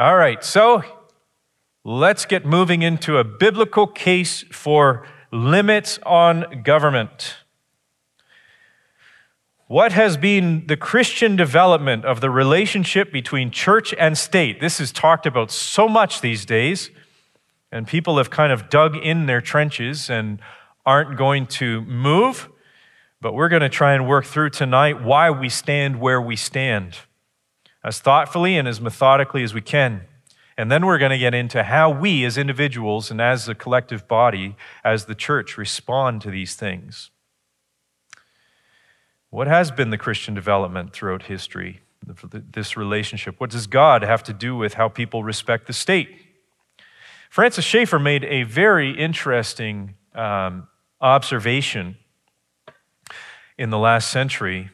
All right, so let's get moving into a biblical case for limits on government. What has been the Christian development of the relationship between church and state? This is talked about so much these days, and people have kind of dug in their trenches and aren't going to move. But we're going to try and work through tonight why we stand where we stand as thoughtfully and as methodically as we can. And then we're going to get into how we, as individuals and as a collective body, as the church, respond to these things. What has been the Christian development throughout history, this relationship? What does God have to do with how people respect the state? Francis Schaeffer made a very interesting um, observation in the last century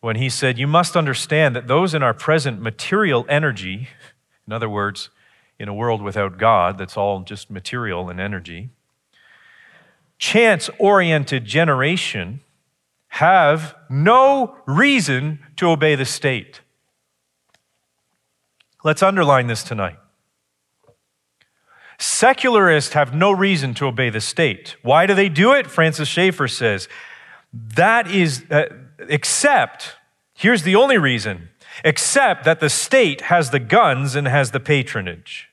when he said, You must understand that those in our present material energy, in other words, in a world without God that's all just material and energy, chance oriented generation have no reason to obey the state. Let's underline this tonight. Secularists have no reason to obey the state. Why do they do it? Francis Schaeffer says that is, uh, except, here's the only reason, except that the state has the guns and has the patronage.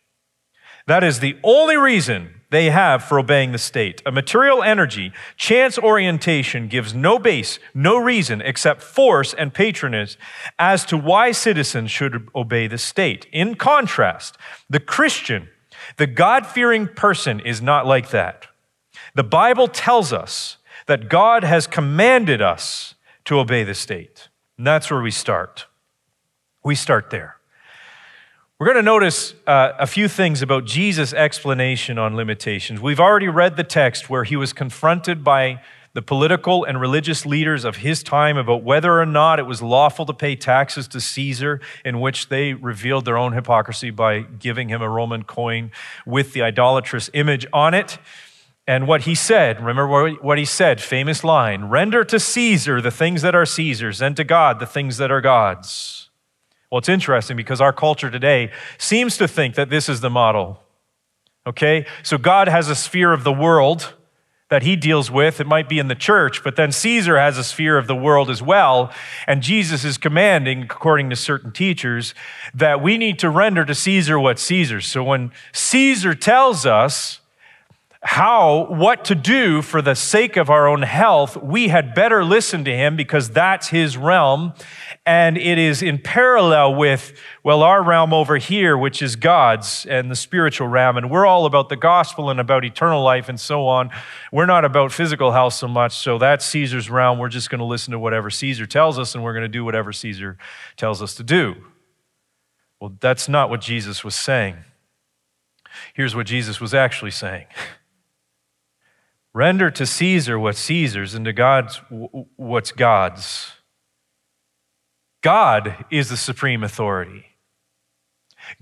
That is the only reason they have for obeying the state. A material energy, chance orientation gives no base, no reason except force and patronage as to why citizens should obey the state. In contrast, the Christian, the God fearing person is not like that. The Bible tells us that God has commanded us to obey the state. And that's where we start. We start there. We're going to notice uh, a few things about Jesus' explanation on limitations. We've already read the text where he was confronted by the political and religious leaders of his time about whether or not it was lawful to pay taxes to Caesar, in which they revealed their own hypocrisy by giving him a Roman coin with the idolatrous image on it. And what he said, remember what he said, famous line render to Caesar the things that are Caesar's, and to God the things that are God's. Well, it's interesting because our culture today seems to think that this is the model. Okay? So God has a sphere of the world that he deals with. It might be in the church, but then Caesar has a sphere of the world as well. And Jesus is commanding, according to certain teachers, that we need to render to Caesar what Caesar's. So when Caesar tells us, how, what to do for the sake of our own health, we had better listen to him because that's his realm. And it is in parallel with, well, our realm over here, which is God's and the spiritual realm. And we're all about the gospel and about eternal life and so on. We're not about physical health so much. So that's Caesar's realm. We're just going to listen to whatever Caesar tells us and we're going to do whatever Caesar tells us to do. Well, that's not what Jesus was saying. Here's what Jesus was actually saying. Render to Caesar what's Caesar's and to God's what's God's. God is the supreme authority.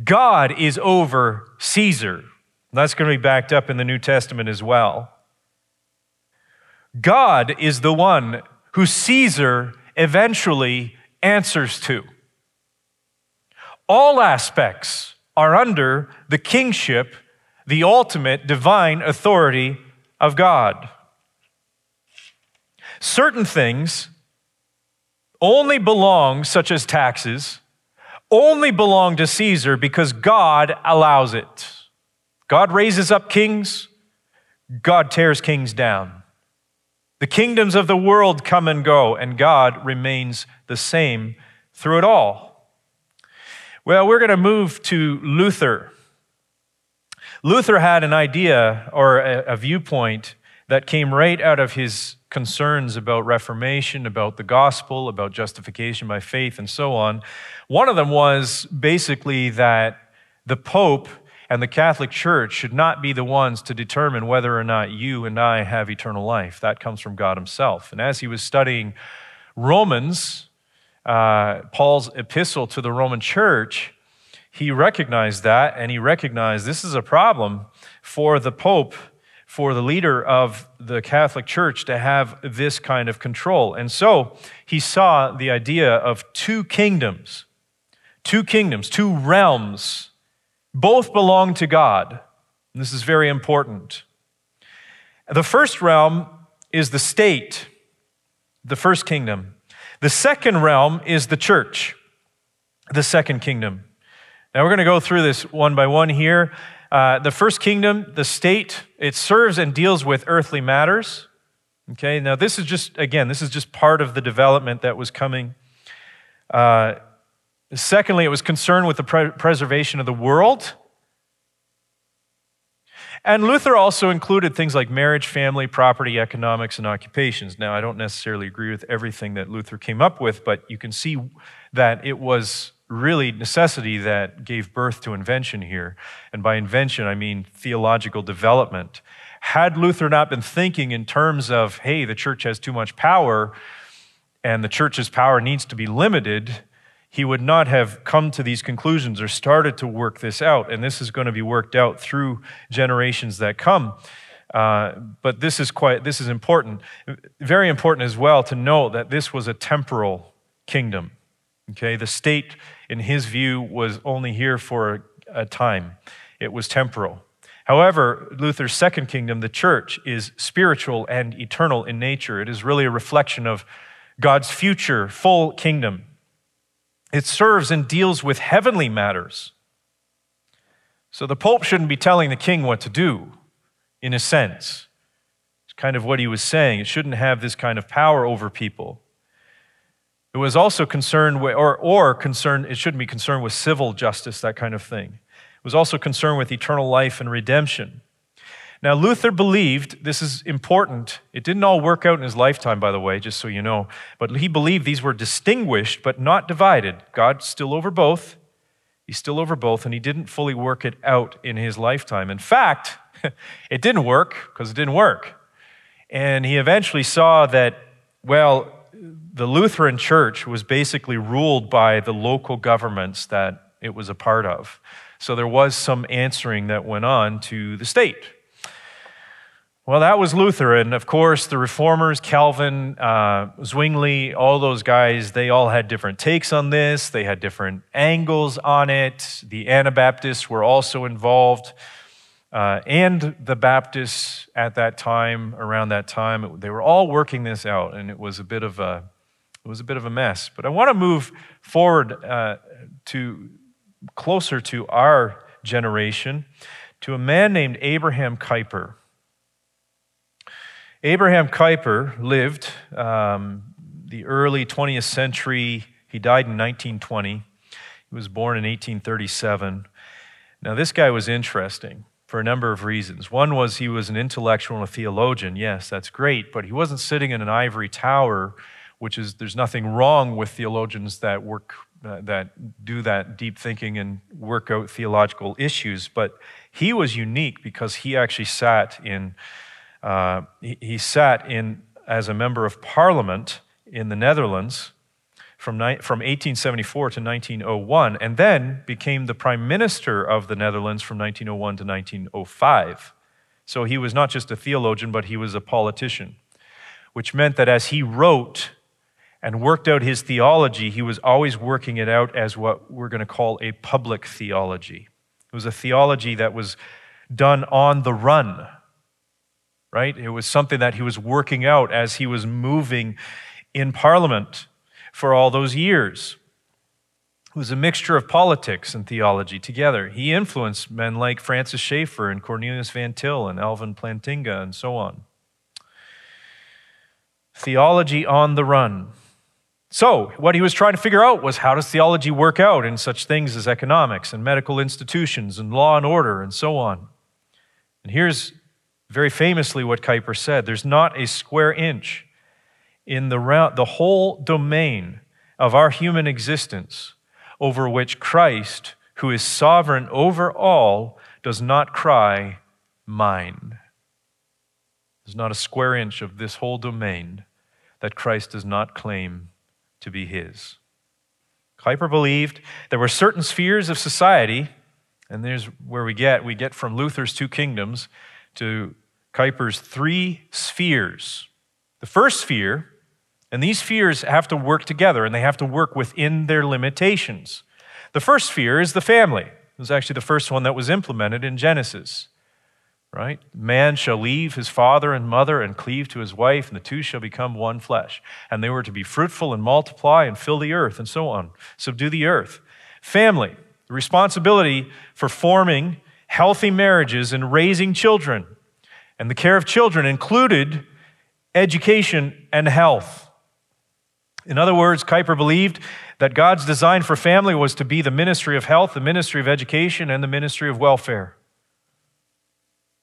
God is over Caesar. That's going to be backed up in the New Testament as well. God is the one who Caesar eventually answers to. All aspects are under the kingship, the ultimate divine authority of God. Certain things only belong, such as taxes, only belong to Caesar because God allows it. God raises up kings, God tears kings down. The kingdoms of the world come and go, and God remains the same through it all. Well, we're going to move to Luther. Luther had an idea or a, a viewpoint that came right out of his concerns about Reformation, about the gospel, about justification by faith, and so on. One of them was basically that the Pope and the Catholic Church should not be the ones to determine whether or not you and I have eternal life. That comes from God Himself. And as he was studying Romans, uh, Paul's epistle to the Roman Church, he recognized that and he recognized this is a problem for the Pope, for the leader of the Catholic Church to have this kind of control. And so he saw the idea of two kingdoms, two kingdoms, two realms Both belong to God. And This is very important. The first realm is the state, the first kingdom. The second realm is the church, the second kingdom. Now we're going to go through this one by one here. Uh, the first kingdom, the state, it serves and deals with earthly matters. Okay, now this is just, again, this is just part of the development that was coming. Uh, secondly, it was concerned with the pre- preservation of the world. And Luther also included things like marriage, family, property, economics, and occupations. Now, I don't necessarily agree with everything that Luther came up with, but you can see that it was really necessity that gave birth to invention here. And by invention, I mean theological development. Had Luther not been thinking in terms of, hey, the church has too much power and the church's power needs to be limited, he would not have come to these conclusions or started to work this out. And this is going to be worked out through generations that come. Uh, but this is quite this is important, very important as well to know that this was a temporal kingdom. Okay, the state, in his view, was only here for a time. It was temporal. However, Luther's second kingdom, the church, is spiritual and eternal in nature. It is really a reflection of God's future full kingdom it serves and deals with heavenly matters. So the Pope shouldn't be telling the king what to do, in a sense. It's kind of what he was saying. It shouldn't have this kind of power over people. It was also concerned with, or, or concerned, it shouldn't be concerned with civil justice, that kind of thing. It was also concerned with eternal life and redemption. Now, Luther believed, this is important, it didn't all work out in his lifetime, by the way, just so you know, but he believed these were distinguished but not divided. God's still over both. He's still over both, and he didn't fully work it out in his lifetime. In fact, it didn't work because it didn't work. And he eventually saw that, well, the Lutheran church was basically ruled by the local governments that it was a part of. So there was some answering that went on to the state well, that was Luther. And of course, the reformers, Calvin, uh, Zwingli, all those guys, they all had different takes on this. They had different angles on it. The Anabaptists were also involved. Uh, and the Baptists at that time, around that time, they were all working this out, and it was a bit of a, it was a bit of a mess. But I want to move forward uh, to closer to our generation, to a man named Abraham Kuyper. Abraham Kuyper lived um, the early 20th century. He died in 1920. He was born in 1837. Now, this guy was interesting for a number of reasons. One was he was an intellectual and a theologian. Yes, that's great, but he wasn't sitting in an ivory tower, which is, there's nothing wrong with theologians that work, uh, that do that deep thinking and work out theological issues, but he was unique because he actually sat in uh, he, he, sat in as a member of parliament in the Netherlands from, from 1874 to 1901, and then became the prime minister of the Netherlands from 1901 to 1905. So he was not just a theologian, but he was a politician, which meant that as he wrote and worked out his theology, he was always working it out as what we're going to call a public theology. It was a theology that was done on the run right? It was something that he was working out as he was moving in Parliament for all those years. It was a mixture of politics and theology together. He influenced men like Francis Schaeffer and Cornelius Van Til and Alvin Plantinga and so on. Theology on the run. So, what he was trying to figure out was how does theology work out in such things as economics and medical institutions and law and order and so on. And here's very famously, what Kuyper said there's not a square inch in the, round, the whole domain of our human existence over which Christ, who is sovereign over all, does not cry, Mine. There's not a square inch of this whole domain that Christ does not claim to be his. Kuyper believed there were certain spheres of society, and there's where we get we get from Luther's two kingdoms to Kuyper's three spheres. The first sphere, and these spheres have to work together and they have to work within their limitations. The first sphere is the family. It was actually the first one that was implemented in Genesis. Right? Man shall leave his father and mother and cleave to his wife, and the two shall become one flesh. And they were to be fruitful and multiply and fill the earth and so on, subdue the earth. Family, the responsibility for forming healthy marriages and raising children. And the care of children included education and health. In other words, Kuyper believed that God's design for family was to be the ministry of health, the ministry of education, and the ministry of welfare.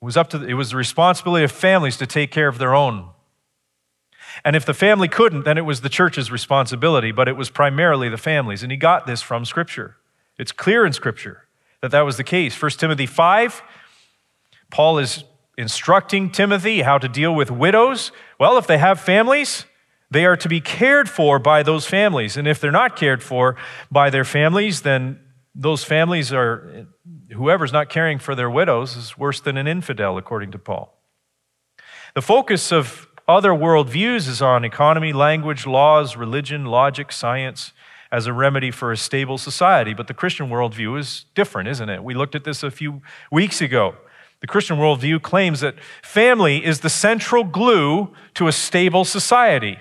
It was, up to, it was the responsibility of families to take care of their own. And if the family couldn't, then it was the church's responsibility, but it was primarily the families. And he got this from Scripture. It's clear in Scripture that that was the case. 1 Timothy 5, Paul is instructing Timothy how to deal with widows. Well, if they have families, they are to be cared for by those families. And if they're not cared for by their families, then those families are, whoever's not caring for their widows is worse than an infidel, according to Paul. The focus of other worldviews is on economy, language, laws, religion, logic, science as a remedy for a stable society. But the Christian worldview is different, isn't it? We looked at this a few weeks ago. The Christian worldview claims that family is the central glue to a stable society.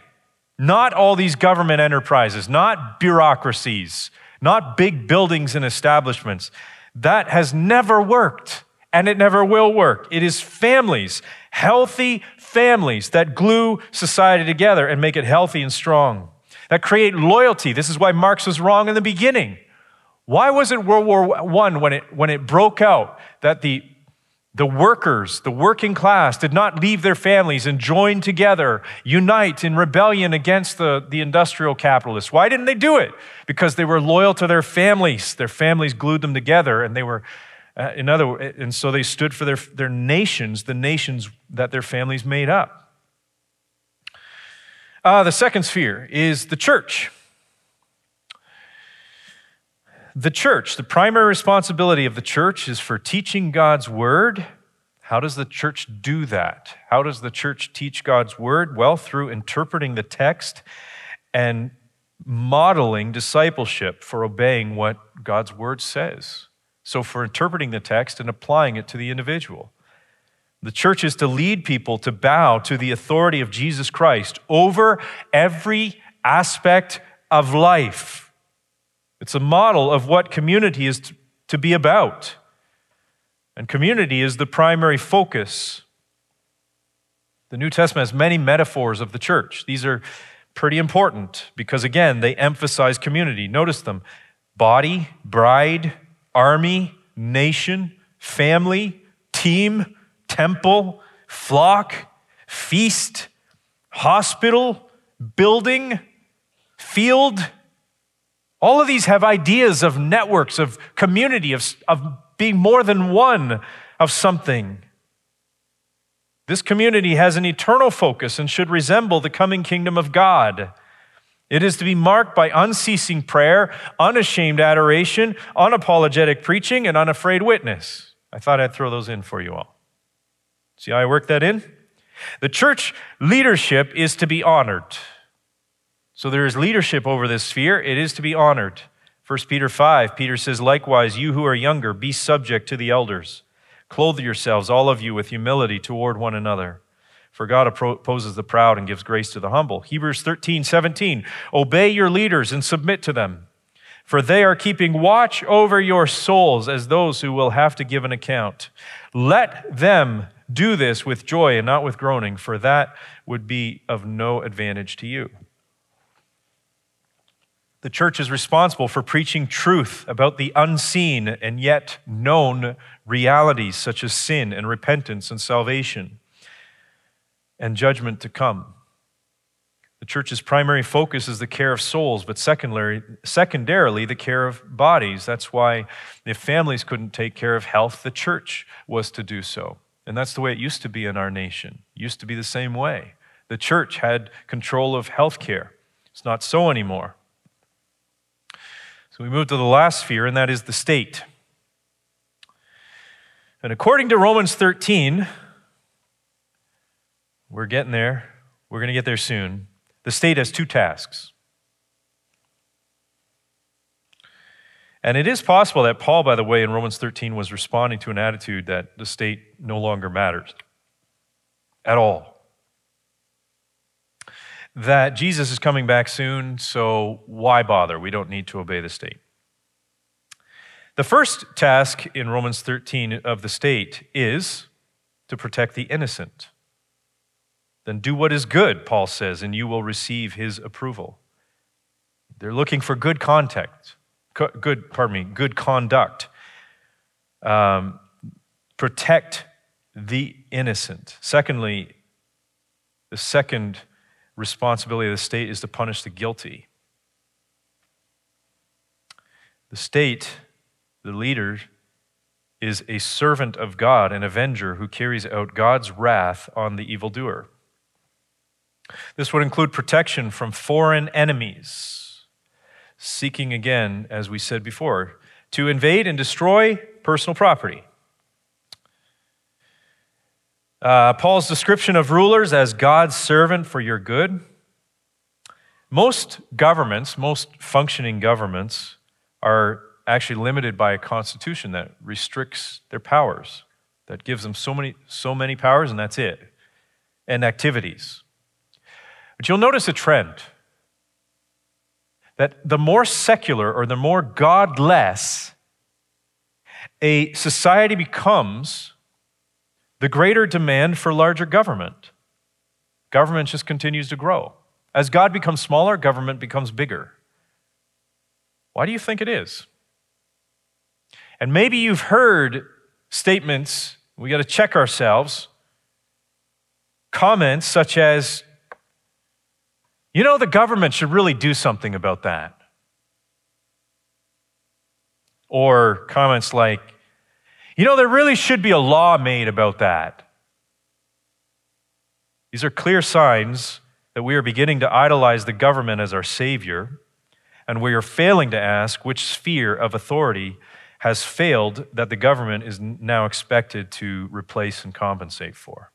Not all these government enterprises, not bureaucracies, not big buildings and establishments. That has never worked and it never will work. It is families, healthy families, that glue society together and make it healthy and strong, that create loyalty. This is why Marx was wrong in the beginning. Why was it World War I when it, when it broke out that the the workers, the working class, did not leave their families and join together, unite in rebellion against the, the industrial capitalists. Why didn't they do it? Because they were loyal to their families. Their families glued them together, and they were, uh, in other, and so they stood for their, their nations, the nations that their families made up. Uh, the second sphere is the church. The church, the primary responsibility of the church is for teaching God's word. How does the church do that? How does the church teach God's word? Well, through interpreting the text and modeling discipleship for obeying what God's word says. So, for interpreting the text and applying it to the individual. The church is to lead people to bow to the authority of Jesus Christ over every aspect of life. It's a model of what community is to be about. And community is the primary focus. The New Testament has many metaphors of the church. These are pretty important because, again, they emphasize community. Notice them body, bride, army, nation, family, team, temple, flock, feast, hospital, building, field, all of these have ideas of networks, of community, of, of being more than one of something. This community has an eternal focus and should resemble the coming kingdom of God. It is to be marked by unceasing prayer, unashamed adoration, unapologetic preaching, and unafraid witness. I thought I'd throw those in for you all. See how I work that in? The church leadership is to be honored. So there is leadership over this sphere. It is to be honored. 1 Peter 5, Peter says, Likewise, you who are younger, be subject to the elders. Clothe yourselves, all of you, with humility toward one another. For God opposes the proud and gives grace to the humble. Hebrews 13, 17, Obey your leaders and submit to them, for they are keeping watch over your souls as those who will have to give an account. Let them do this with joy and not with groaning, for that would be of no advantage to you. The church is responsible for preaching truth about the unseen and yet known realities such as sin and repentance and salvation and judgment to come. The church's primary focus is the care of souls, but secondary, secondarily, the care of bodies. That's why if families couldn't take care of health, the church was to do so. And that's the way it used to be in our nation. It used to be the same way. The church had control of health care. It's not so anymore. So we move to the last sphere, and that is the state. And according to Romans 13, we're getting there. We're going to get there soon. The state has two tasks. And it is possible that Paul, by the way, in Romans 13 was responding to an attitude that the state no longer matters at all. That Jesus is coming back soon, so why bother? We don't need to obey the state. The first task in Romans 13 of the state is to protect the innocent. Then do what is good, Paul says, and you will receive his approval. They're looking for good contact, good, pardon me, good conduct. Um, protect the innocent. Secondly, the second responsibility of the state is to punish the guilty. The state, the leader, is a servant of God, an avenger who carries out God's wrath on the evildoer. This would include protection from foreign enemies, seeking again, as we said before, to invade and destroy personal property. Uh, Paul's description of rulers as God's servant for your good. Most governments, most functioning governments, are actually limited by a constitution that restricts their powers, that gives them so many, so many powers, and that's it, and activities. But you'll notice a trend that the more secular or the more godless a society becomes, the greater demand for larger government. Government just continues to grow. As God becomes smaller, government becomes bigger. Why do you think it is? And maybe you've heard statements, we got to check ourselves, comments such as, you know, the government should really do something about that. Or comments like, you know, there really should be a law made about that. These are clear signs that we are beginning to idolize the government as our savior, and we are failing to ask which sphere of authority has failed that the government is now expected to replace and compensate for.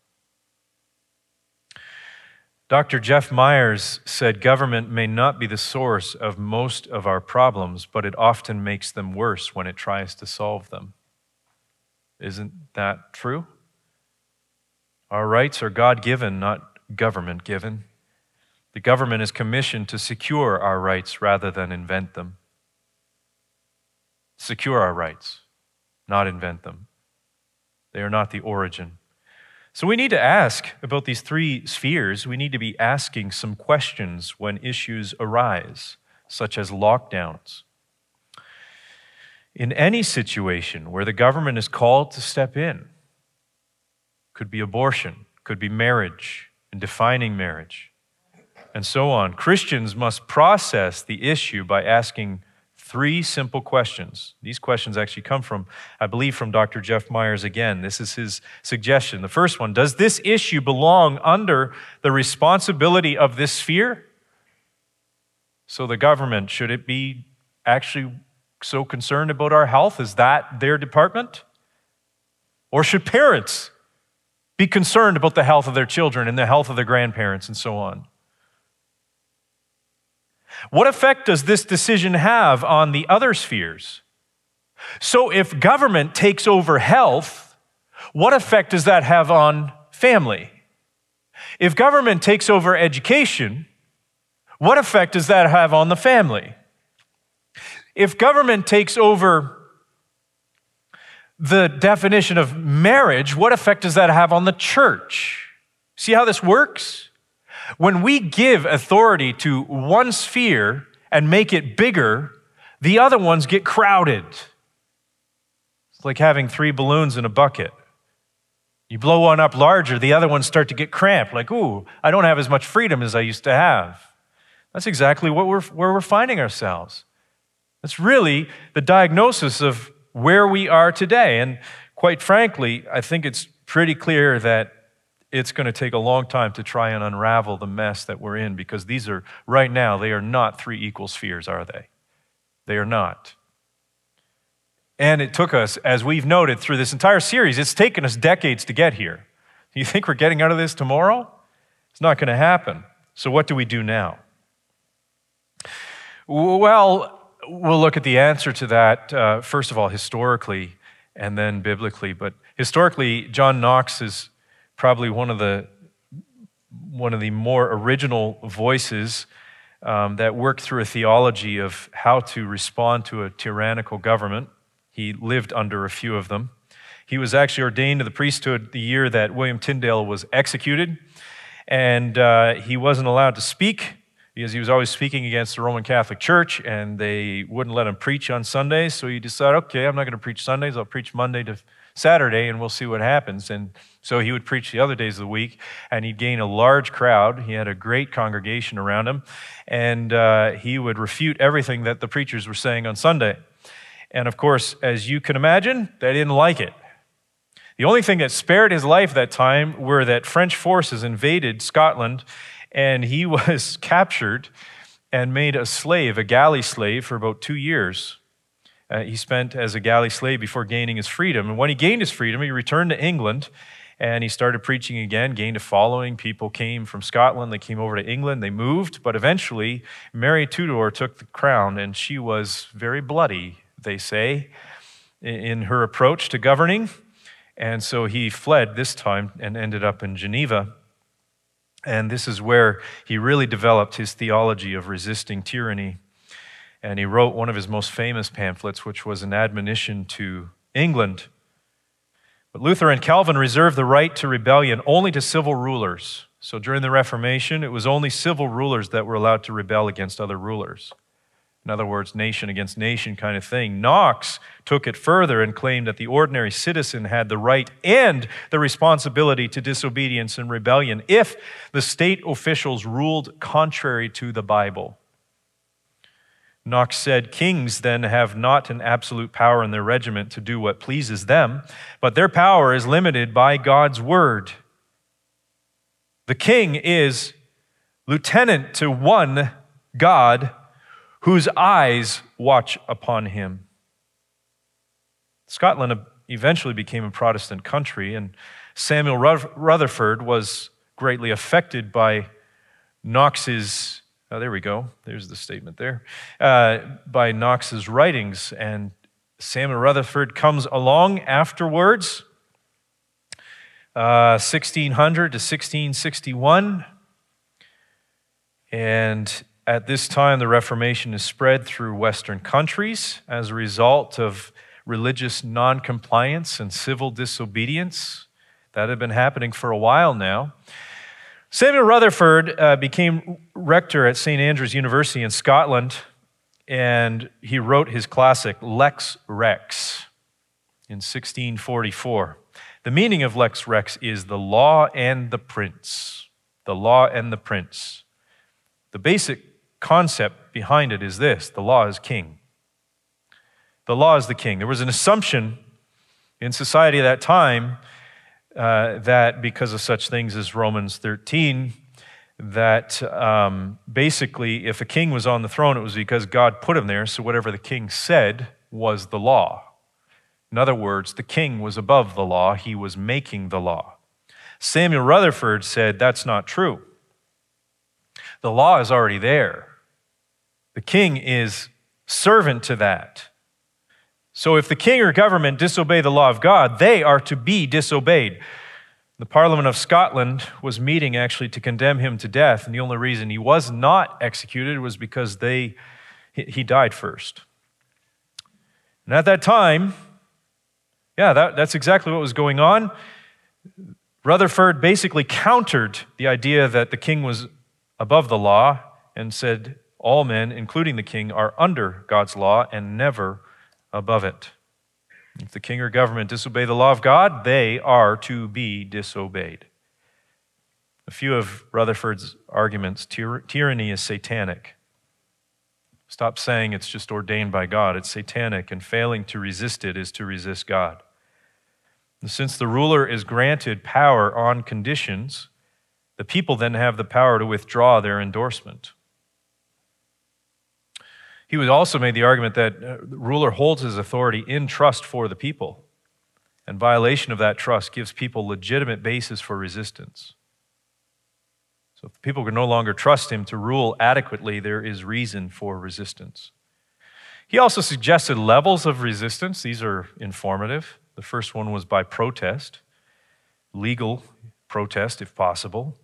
Dr. Jeff Myers said government may not be the source of most of our problems, but it often makes them worse when it tries to solve them. Isn't that true? Our rights are God given, not government given. The government is commissioned to secure our rights rather than invent them. Secure our rights, not invent them. They are not the origin. So we need to ask about these three spheres. We need to be asking some questions when issues arise, such as lockdowns in any situation where the government is called to step in. Could be abortion, could be marriage and defining marriage, and so on. Christians must process the issue by asking three simple questions. These questions actually come from, I believe, from Dr. Jeff Myers again. This is his suggestion. The first one Does this issue belong under the responsibility of this sphere? So, the government, should it be actually so concerned about our health? Is that their department? Or should parents be concerned about the health of their children and the health of their grandparents and so on? What effect does this decision have on the other spheres? So, if government takes over health, what effect does that have on family? If government takes over education, what effect does that have on the family? If government takes over the definition of marriage, what effect does that have on the church? See how this works? When we give authority to one sphere and make it bigger, the other ones get crowded. It's like having three balloons in a bucket. You blow one up larger, the other ones start to get cramped, like, ooh, I don't have as much freedom as I used to have. That's exactly what we're, where we're finding ourselves. That's really the diagnosis of where we are today. And quite frankly, I think it's pretty clear that it's going to take a long time to try and unravel the mess that we're in because these are, right now, they are not three equal spheres, are they? They are not. And it took us, as we've noted through this entire series, it's taken us decades to get here. You think we're getting out of this tomorrow? It's not going to happen. So, what do we do now? Well, we'll look at the answer to that, uh, first of all, historically and then biblically. But historically, John Knox is probably one of the, one of the more original voices um, that worked through a theology of how to respond to a tyrannical government. He lived under a few of them. He was actually ordained to the priesthood the year that William Tyndale was executed, and uh, he wasn't allowed to speak because he was always speaking against the Roman Catholic Church, and they wouldn't let him preach on Sundays. So he decided, okay, I'm not going to preach Sundays. I'll preach Monday to Saturday, and we'll see what happens. And so he would preach the other days of the week, and he'd gain a large crowd. He had a great congregation around him, and uh, he would refute everything that the preachers were saying on Sunday. And of course, as you can imagine, they didn't like it. The only thing that spared his life that time were that French forces invaded Scotland and he was captured and made a slave, a galley slave, for about two years. Uh, he spent as a galley slave before gaining his freedom. And when he gained his freedom, he returned to England and he started preaching again, gained a following. People came from Scotland, they came over to England, they moved, but eventually Mary Tudor took the crown and she was very bloody, they say, in her approach to governing. And so he fled this time and ended up in Geneva. And this is where he really developed his theology of resisting tyranny. And he wrote one of his most famous pamphlets, which was an admonition to England. But Luther and Calvin reserved the right to rebellion only to civil rulers. So during the Reformation, it was only civil rulers that were allowed to rebel against other rulers. In other words, nation against nation kind of thing. Knox took it further and claimed that the ordinary citizen had the right and the responsibility to disobedience and rebellion if the state officials ruled contrary to the Bible. Knox said, Kings then have not an absolute power in their regiment to do what pleases them, but their power is limited by God's word. The king is lieutenant to one God whose eyes watch upon him. Scotland eventually became a Protestant country, and Samuel Rutherford was greatly affected by Knox's. Oh, there we go. There's the statement there. Uh, by Knox's writings. And Samuel Rutherford comes along afterwards, uh, 1600 to 1661. And at this time, the Reformation is spread through Western countries as a result of religious noncompliance and civil disobedience. That had been happening for a while now. Samuel Rutherford uh, became rector at St. Andrews University in Scotland, and he wrote his classic Lex Rex in 1644. The meaning of Lex Rex is the law and the prince. The law and the prince. The basic concept behind it is this the law is king. The law is the king. There was an assumption in society at that time uh, that because of such things as Romans 13, that um, basically if a king was on the throne, it was because God put him there, so whatever the king said was the law. In other words, the king was above the law, he was making the law. Samuel Rutherford said that's not true. The law is already there. The king is servant to that. So if the king or government disobey the law of God, they are to be disobeyed. The Parliament of Scotland was meeting actually to condemn him to death, and the only reason he was not executed was because they, he died first. And at that time, yeah, that, that's exactly what was going on. Rutherford basically countered the idea that the king was above the law and said, all men, including the king, are under God's law and never above it. If the king or government disobey the law of God, they are to be disobeyed. A few of Rutherford's arguments tyranny is satanic. Stop saying it's just ordained by God. It's satanic, and failing to resist it is to resist God. And since the ruler is granted power on conditions, the people then have the power to withdraw their endorsement. He was also made the argument that uh, the ruler holds his authority in trust for the people, and violation of that trust gives people legitimate basis for resistance. So if people can no longer trust him to rule adequately, there is reason for resistance. He also suggested levels of resistance. These are informative. The first one was by protest, legal protest if possible.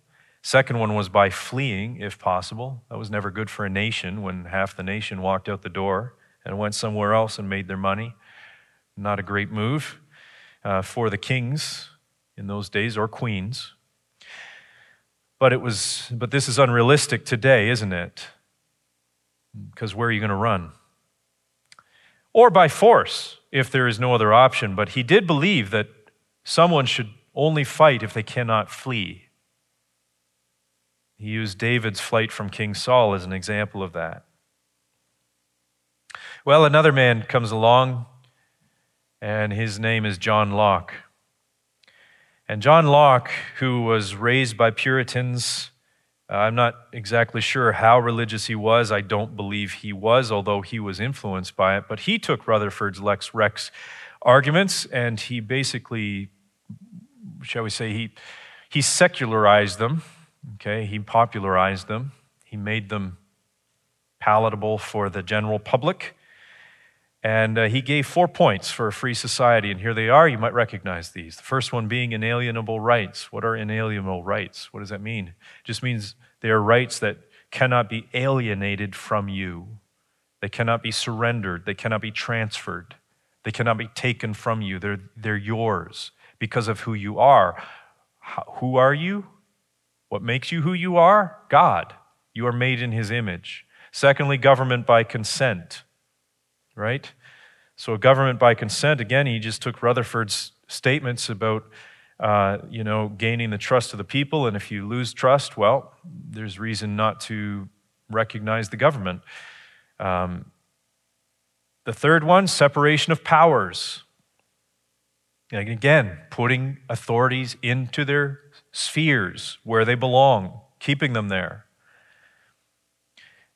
Second one was by fleeing if possible. That was never good for a nation when half the nation walked out the door and went somewhere else and made their money. Not a great move uh, for the kings in those days or queens. But it was but this is unrealistic today, isn't it? Because where are you going to run? Or by force, if there is no other option. But he did believe that someone should only fight if they cannot flee. He used David's flight from King Saul as an example of that. Well, another man comes along, and his name is John Locke. And John Locke, who was raised by Puritans, uh, I'm not exactly sure how religious he was. I don't believe he was, although he was influenced by it. But he took Rutherford's Lex Rex arguments and he basically, shall we say, he, he secularized them. Okay, he popularized them. He made them palatable for the general public. And uh, he gave four points for a free society, and here they are. You might recognize these. The first one being inalienable rights. What are inalienable rights? What does that mean? It just means they are rights that cannot be alienated from you, they cannot be surrendered, they cannot be transferred, they cannot be taken from you. They're, they're yours because of who you are. How, who are you? What makes you who you are? God. You are made in his image. Secondly, government by consent right? So, a government by consent, again, he just took Rutherford's statements about, uh, you know, gaining the trust of the people. And if you lose trust, well, there's reason not to recognize the government. Um, the third one, separation of powers. And again, putting authorities into their spheres where they belong, keeping them there.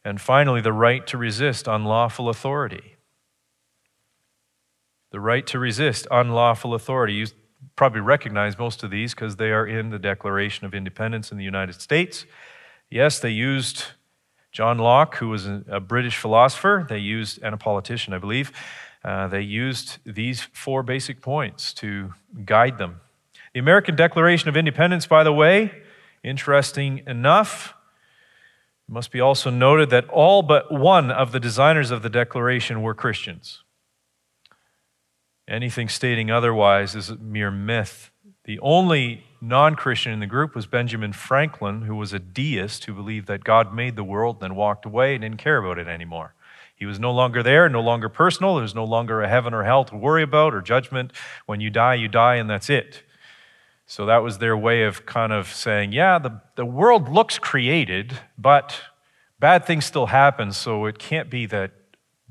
And finally, the right to resist unlawful authority the right to resist unlawful authority. You probably recognize most of these because they are in the Declaration of Independence in the United States. Yes, they used John Locke, who was a British philosopher, they used, and a politician, I believe. Uh, they used these four basic points to guide them. The American Declaration of Independence, by the way, interesting enough, must be also noted that all but one of the designers of the Declaration were Christians. Anything stating otherwise is a mere myth. The only non Christian in the group was Benjamin Franklin, who was a deist who believed that God made the world, then walked away and didn't care about it anymore. He was no longer there, no longer personal. There's no longer a heaven or hell to worry about or judgment. When you die, you die, and that's it. So that was their way of kind of saying, yeah, the, the world looks created, but bad things still happen, so it can't be that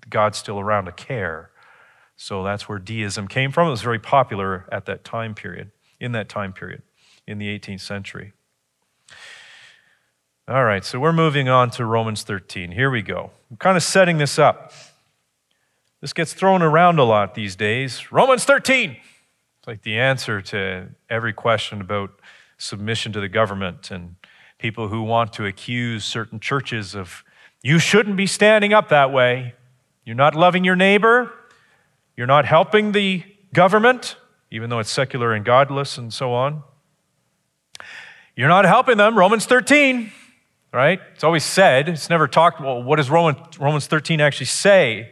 God's still around to care. So that's where deism came from. It was very popular at that time period, in that time period, in the 18th century. All right, so we're moving on to Romans 13. Here we go. I'm kind of setting this up. This gets thrown around a lot these days. Romans 13. It's like the answer to every question about submission to the government and people who want to accuse certain churches of, you shouldn't be standing up that way. You're not loving your neighbor. You're not helping the government, even though it's secular and godless and so on. You're not helping them. Romans 13, right? It's always said. It's never talked, well, what does Romans 13 actually say?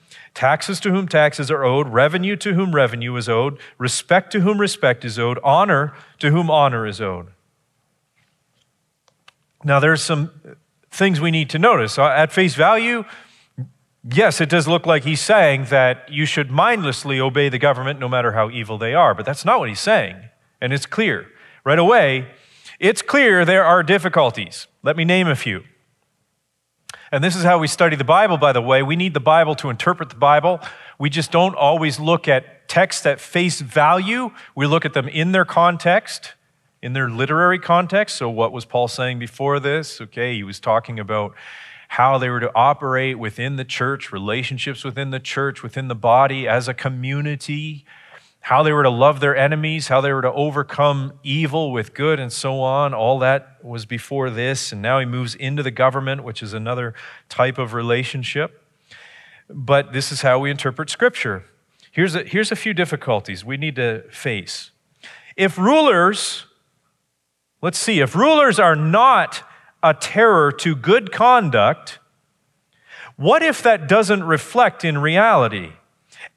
taxes to whom taxes are owed, revenue to whom revenue is owed, respect to whom respect is owed, honor to whom honor is owed. Now, there's some things we need to notice. Uh, at face value, yes, it does look like he's saying that you should mindlessly obey the government no matter how evil they are, but that's not what he's saying. And it's clear. Right away, it's clear there are difficulties. Let me name a few. And this is how we study the Bible, by the way. We need the Bible to interpret the Bible. We just don't always look at texts at face value, we look at them in their context, in their literary context. So, what was Paul saying before this? Okay, he was talking about how they were to operate within the church, relationships within the church, within the body as a community how they were to love their enemies, how they were to overcome evil with good, and so on. All that was before this. And now he moves into the government, which is another type of relationship. But this is how we interpret Scripture. Here's a, here's a few difficulties we need to face. If rulers, let's see, if rulers are not a terror to good conduct, what if that doesn't reflect in reality?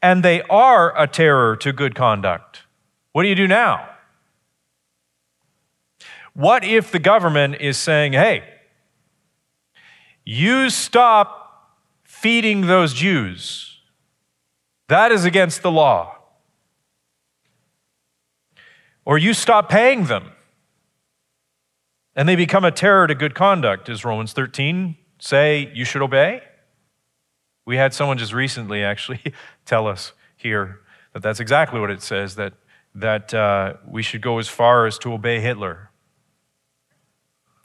And they are a terror to good conduct. What do you do now? What if the government is saying, hey, you stop feeding those Jews? That is against the law. Or you stop paying them and they become a terror to good conduct. Does Romans 13 say you should obey? We had someone just recently actually tell us here that that's exactly what it says that, that uh, we should go as far as to obey Hitler,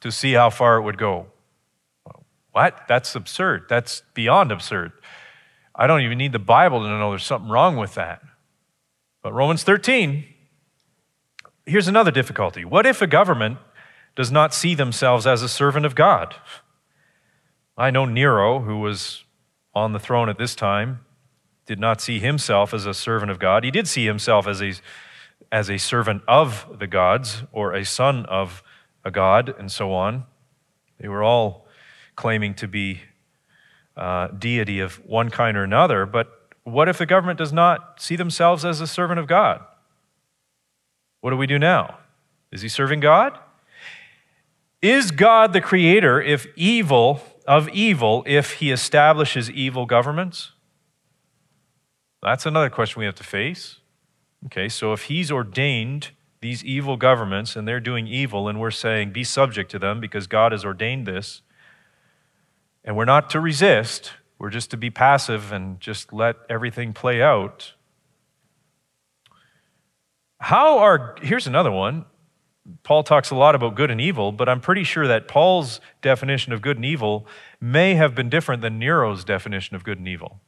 to see how far it would go. What? That's absurd. That's beyond absurd. I don't even need the Bible to know there's something wrong with that. But Romans 13, here's another difficulty. What if a government does not see themselves as a servant of God? I know Nero, who was on the throne at this time, did not see himself as a servant of God. He did see himself as a, as a servant of the gods or a son of a god, and so on. They were all claiming to be uh, deity of one kind or another. But what if the government does not see themselves as a servant of God? What do we do now? Is he serving God? Is God the creator if evil of evil if he establishes evil governments? That's another question we have to face. Okay, so if he's ordained these evil governments and they're doing evil, and we're saying be subject to them because God has ordained this, and we're not to resist, we're just to be passive and just let everything play out. How are, here's another one. Paul talks a lot about good and evil, but I'm pretty sure that Paul's definition of good and evil may have been different than Nero's definition of good and evil.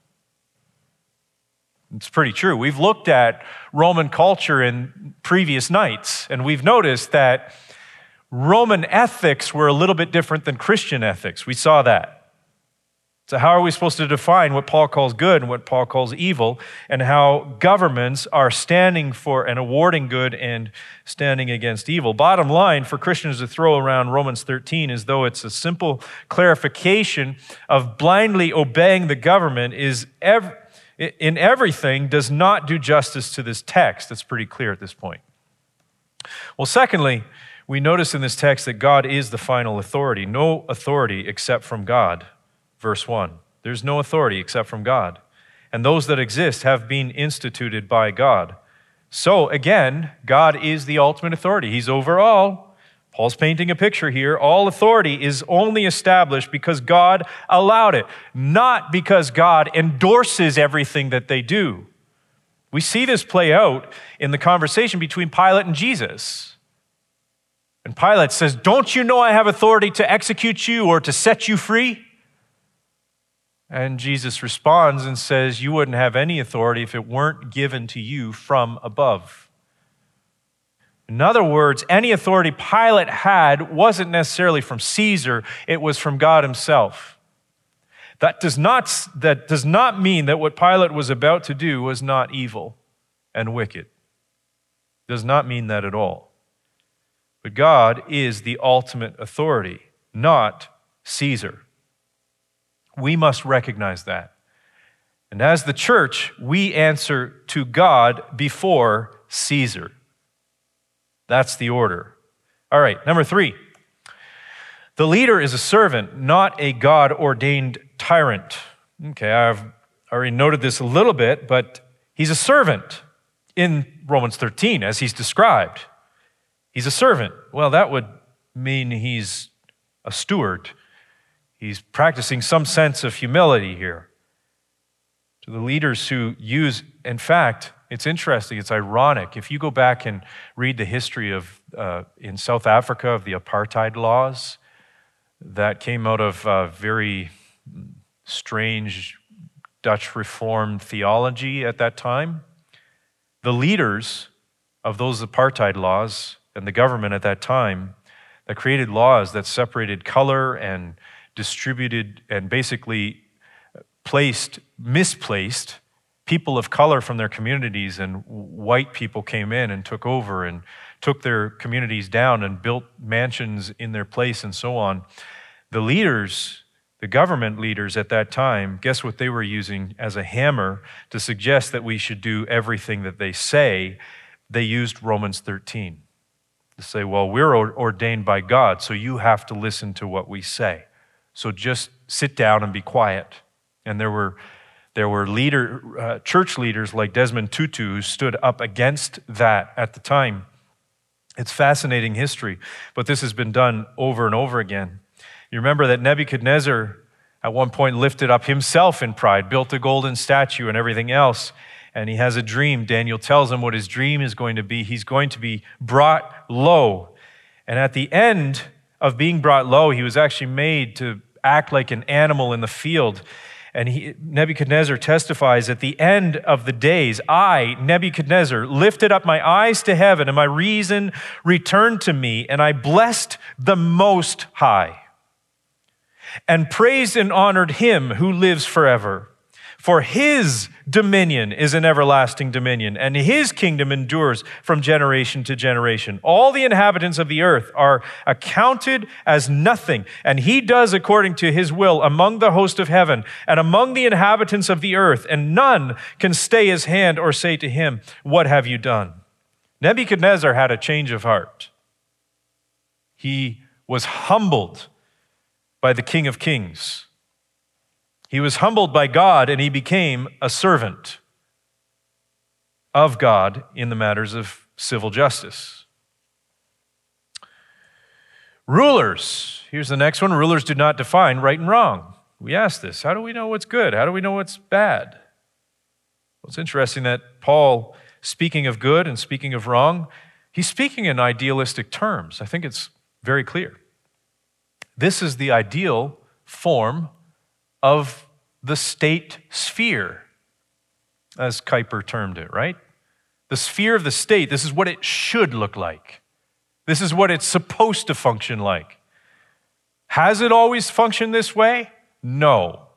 It's pretty true. We've looked at Roman culture in previous nights, and we've noticed that Roman ethics were a little bit different than Christian ethics. We saw that. So, how are we supposed to define what Paul calls good and what Paul calls evil, and how governments are standing for and awarding good and standing against evil? Bottom line, for Christians to throw around Romans 13 as though it's a simple clarification of blindly obeying the government is ev- in everything does not do justice to this text. That's pretty clear at this point. Well, secondly, we notice in this text that God is the final authority, no authority except from God verse 1. There's no authority except from God, and those that exist have been instituted by God. So, again, God is the ultimate authority. He's over all. Paul's painting a picture here. All authority is only established because God allowed it, not because God endorses everything that they do. We see this play out in the conversation between Pilate and Jesus. And Pilate says, Don't you know I have authority to execute you or to set you free? And Jesus responds and says, You wouldn't have any authority if it weren't given to you from above. In other words, any authority Pilate had wasn't necessarily from Caesar, it was from God himself. That does not, that does not mean that what Pilate was about to do was not evil and wicked. Does not mean that at all. But God is the ultimate authority, not Caesar. We must recognize that. And as the church, we answer to God before Caesar. That's the order. All right, number three. The leader is a servant, not a God ordained tyrant. Okay, I've already noted this a little bit, but he's a servant in Romans 13, as he's described. He's a servant. Well, that would mean he's a steward. He's practicing some sense of humility here. To the leaders who use, in fact, it's interesting, it's ironic. If you go back and read the history of, uh, in South Africa, of the apartheid laws that came out of uh, very strange Dutch Reformed theology at that time, the leaders of those apartheid laws and the government at that time that created laws that separated color and distributed and basically placed, misplaced people of color from their communities, and white people came in and took over and took their communities down and built mansions in their place and so on. The leaders, the government leaders at that time, guess what they were using as a hammer to suggest that we should do everything that they say? They used Romans 13 to say, well, we're ordained by God, so you have to listen to what we say. So just sit down and be quiet. And there were, there were leader, uh, church leaders like Desmond Tutu who stood up against that at the time. It's fascinating history, but this has been done over and over again. You remember that Nebuchadnezzar at one point lifted up himself in pride, built a golden statue and everything else and he has a dream. Daniel tells him what his dream is going to be. He's going to be brought low. And at the end of being brought low, he was actually made to act like an animal in the field. And he, Nebuchadnezzar testifies at the end of the days, I, Nebuchadnezzar, lifted up my eyes to heaven, and my reason returned to me, and I blessed the Most High, and praised and honored him who lives forever. For his dominion is an everlasting dominion, and his kingdom endures from generation to generation. All the inhabitants of the earth are accounted as nothing, and he does according to his will among the host of heaven and among the inhabitants of the earth, and none can stay his hand or say to him, What have you done? Nebuchadnezzar had a change of heart. He was humbled by the King of Kings. He was humbled by God and he became a servant of God in the matters of civil justice. Rulers. Here's the next one. Rulers do not define right and wrong. We ask this how do we know what's good? How do we know what's bad? Well, it's interesting that Paul, speaking of good and speaking of wrong, he's speaking in idealistic terms. I think it's very clear. This is the ideal form of the state sphere, as Kuyper termed it, right? The sphere of the state, this is what it should look like. This is what it's supposed to function like. Has it always functioned this way? No.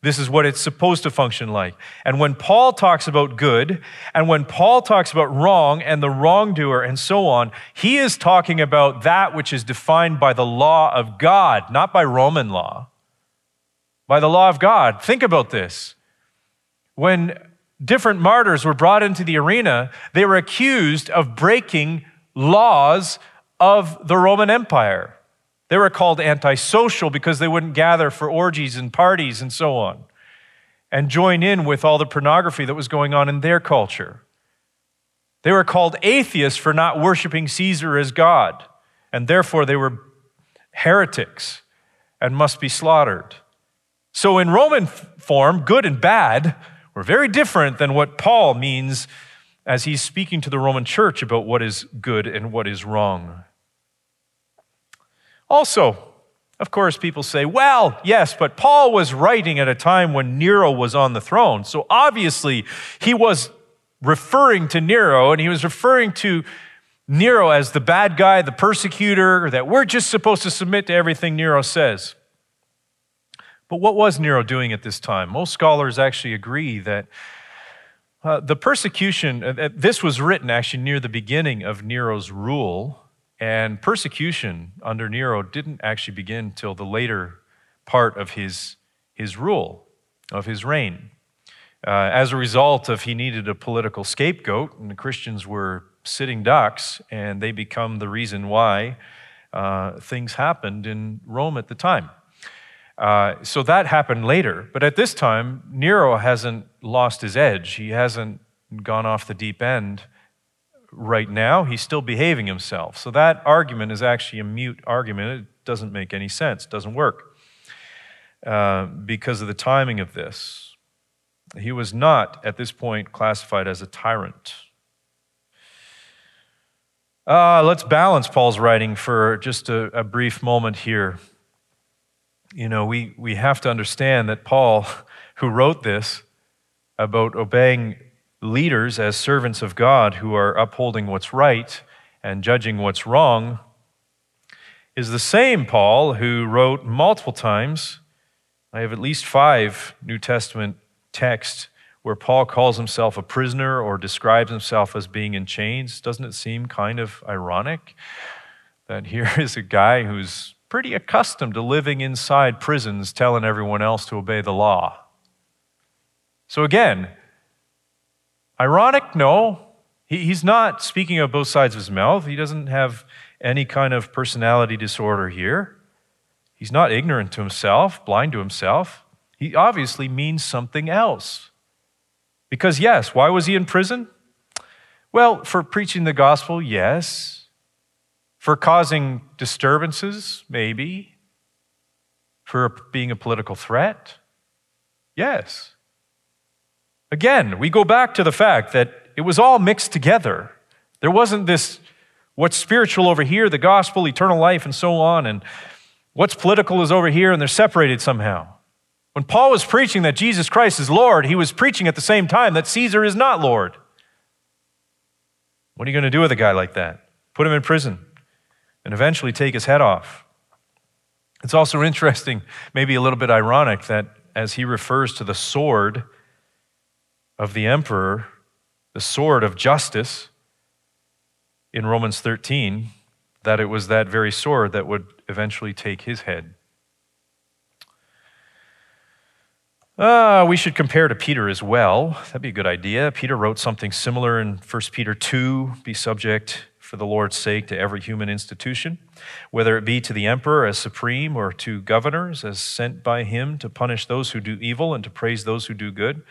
This is what it's supposed to function like. And when Paul talks about good, and when Paul talks about wrong and the wrongdoer and so on, he is talking about that which is defined by the law of God, not by Roman law by the law of God. Think about this. When different martyrs were brought into the arena, they were accused of breaking laws of the Roman Empire. They were called antisocial because they wouldn't gather for orgies and parties and so on and join in with all the pornography that was going on in their culture. They were called atheists for not worshiping Caesar as God, and therefore they were heretics and must be slaughtered. So, in Roman form, good and bad were very different than what Paul means as he's speaking to the Roman church about what is good and what is wrong. Also, of course, people say, well, yes, but Paul was writing at a time when Nero was on the throne. So obviously, he was referring to Nero and he was referring to Nero as the bad guy, the persecutor, that we're just supposed to submit to everything Nero says. But what was Nero doing at this time? Most scholars actually agree that uh, the persecution, uh, this was written actually near the beginning of Nero's rule, and persecution under Nero didn't actually begin till the later part of his, his rule, of his reign. Uh, as a result of he needed a political scapegoat, and the Christians were sitting ducks, and they become the reason why uh, things happened in Rome at the time. Uh, so that happened later. But at this time, Nero hasn't lost his edge. He hasn't gone off the deep end right now. He's still behaving himself. So that argument is actually a mute argument. It doesn't make any sense, it doesn't work uh, because of the timing of this. He was not, at this point, classified as a tyrant. Uh, let's balance Paul's writing for just a, a brief moment here. You know, we, we have to understand that Paul, who wrote this about obeying leaders as servants of God who are upholding what's right and judging what's wrong, is the same Paul who wrote multiple times. I have at least five New Testament texts where Paul calls himself a prisoner or describes himself as being in chains. Doesn't it seem kind of ironic that here is a guy who's pretty accustomed to living inside prisons telling everyone else to obey the law? So, again, ironic? No. he's not speaking of both sides of his mouth. He doesn't have any kind of personality disorder here. He's not ignorant to himself, blind to himself. He obviously means something else. Because, yes, why was he in prison? Well, for preaching the gospel, yes. For causing disturbances, maybe. For being a political threat, yes. Again, we go back to the fact that it was all mixed together. There wasn't this what's spiritual over here, the gospel, eternal life, and so on, and what's political is over here, and they're separated somehow. When Paul was preaching that Jesus Christ is Lord, he was preaching at the same time that Caesar is not Lord. What are you going to do with a guy like that? Put him in prison and eventually take his head off. It's also interesting, maybe a little bit ironic, that as he refers to the sword of the emperor, the sword of justice, in Romans 13, that it was that very sword that would eventually take his head. Uh, we should compare to Peter as well. That'd be a good idea. Peter wrote something similar in 1 Peter 2 be subject for the Lord's sake to every human institution, whether it be to the emperor as supreme or to governors as sent by him to punish those who do evil and to praise those who do good.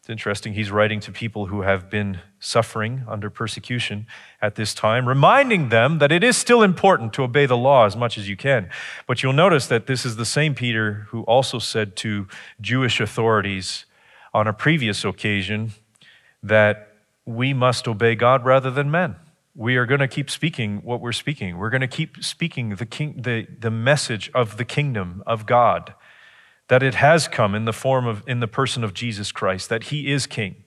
It's interesting, he's writing to people who have been suffering under persecution at this time, reminding them that it is still important to obey the law as much as you can. But you'll notice that this is the same Peter who also said to Jewish authorities on a previous occasion that we must obey God rather than men. We are going to keep speaking what we're speaking. We're going to keep speaking the, king, the, the message of the kingdom of God that it has come in the form of in the person of Jesus Christ that he is king.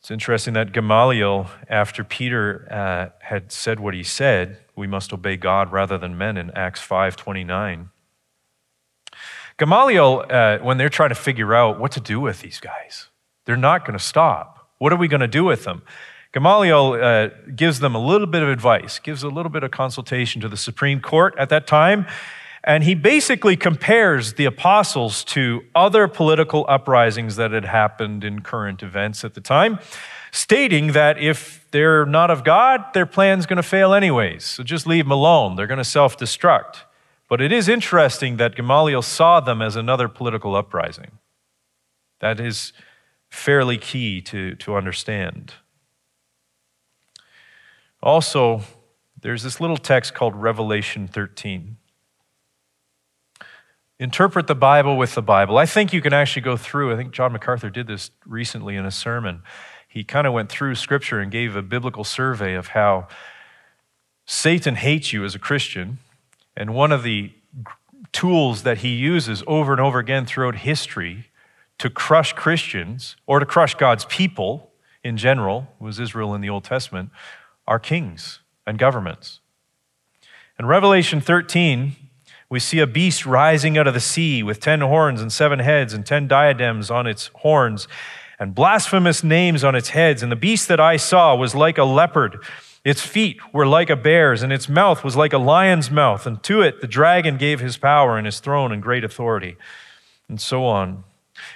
It's interesting that Gamaliel after Peter uh, had said what he said, we must obey God rather than men in Acts 5:29. Gamaliel uh, when they're trying to figure out what to do with these guys. They're not going to stop. What are we going to do with them? Gamaliel uh, gives them a little bit of advice, gives a little bit of consultation to the Supreme Court at that time, and he basically compares the apostles to other political uprisings that had happened in current events at the time, stating that if they're not of God, their plan's going to fail anyways. So just leave them alone. They're going to self destruct. But it is interesting that Gamaliel saw them as another political uprising. That is fairly key to, to understand. Also, there's this little text called Revelation 13. Interpret the Bible with the Bible. I think you can actually go through, I think John MacArthur did this recently in a sermon. He kind of went through Scripture and gave a biblical survey of how Satan hates you as a Christian. And one of the tools that he uses over and over again throughout history to crush Christians or to crush God's people in general, was Israel in the Old Testament, are kings and governments. In Revelation 13, we see a beast rising out of the sea with ten horns and seven heads and ten diadems on its horns and blasphemous names on its heads. And the beast that I saw was like a leopard. Its feet were like a bear's, and its mouth was like a lion's mouth. And to it the dragon gave his power and his throne and great authority, and so on.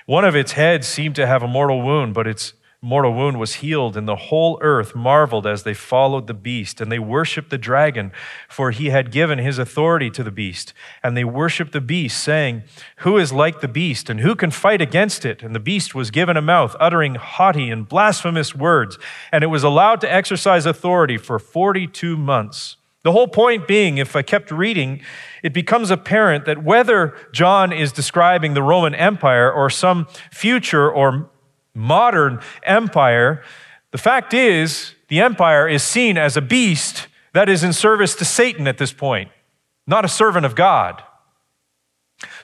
One of its heads seemed to have a mortal wound, but its mortal wound was healed, and the whole earth marveled as they followed the beast. And they worshiped the dragon, for he had given his authority to the beast. And they worshiped the beast, saying, Who is like the beast, and who can fight against it? And the beast was given a mouth, uttering haughty and blasphemous words, and it was allowed to exercise authority for 42 months. The whole point being, if I kept reading, it becomes apparent that whether John is describing the Roman Empire or some future or modern empire, the fact is, the empire is seen as a beast that is in service to Satan at this point, not a servant of God.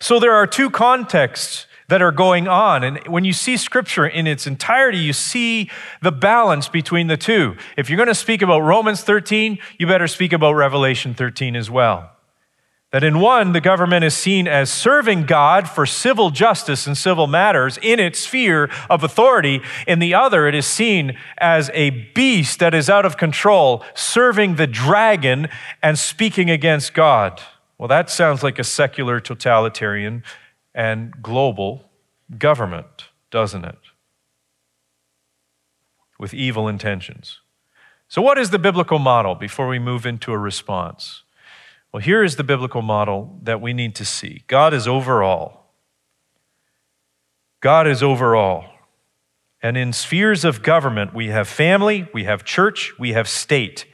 So there are two contexts that are going on. And when you see scripture in its entirety, you see the balance between the two. If you're going to speak about Romans 13, you better speak about Revelation 13 as well. That in one, the government is seen as serving God for civil justice and civil matters in its sphere of authority. In the other, it is seen as a beast that is out of control, serving the dragon and speaking against God. Well, that sounds like a secular, totalitarian, and global government, doesn't it? With evil intentions. So, what is the biblical model before we move into a response? Well, here is the biblical model that we need to see God is over all. God is over all. And in spheres of government, we have family, we have church, we have state.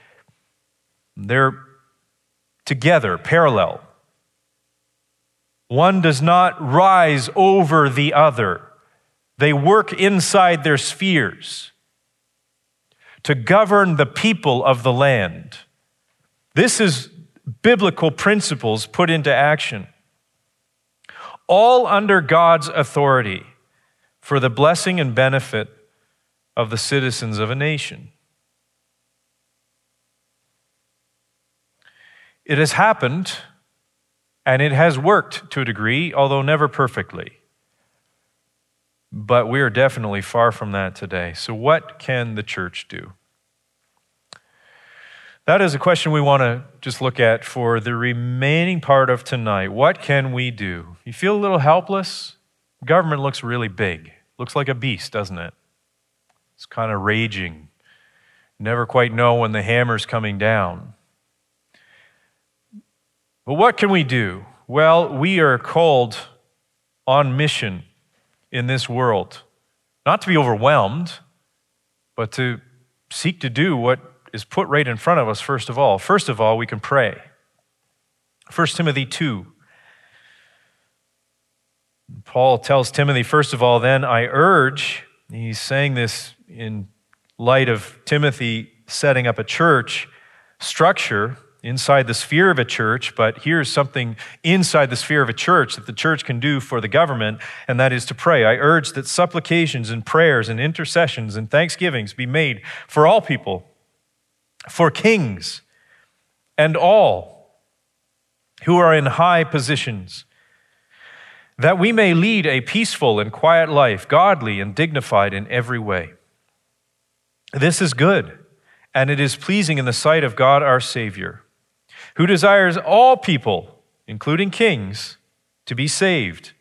They're together, parallel. One does not rise over the other, they work inside their spheres to govern the people of the land. This is biblical principles put into action, all under God's authority for the blessing and benefit of the citizens of a nation. It has happened and it has worked to a degree, although never perfectly. But we are definitely far from that today. So, what can the church do? That is a question we want to just look at for the remaining part of tonight. What can we do? You feel a little helpless? Government looks really big. Looks like a beast, doesn't it? It's kind of raging. Never quite know when the hammer's coming down. But what can we do? Well, we are called on mission in this world, not to be overwhelmed, but to seek to do what is put right in front of us, first of all. First of all, we can pray. 1 Timothy 2. Paul tells Timothy, first of all, then I urge, he's saying this in light of Timothy setting up a church structure inside the sphere of a church, but here's something inside the sphere of a church that the church can do for the government, and that is to pray. I urge that supplications and prayers and intercessions and thanksgivings be made for all people for kings and all who are in high positions, that we may lead a peaceful and quiet life, godly and dignified in every way. This is good, and it is pleasing in the sight of God our Savior, who desires all people, including kings, to be saved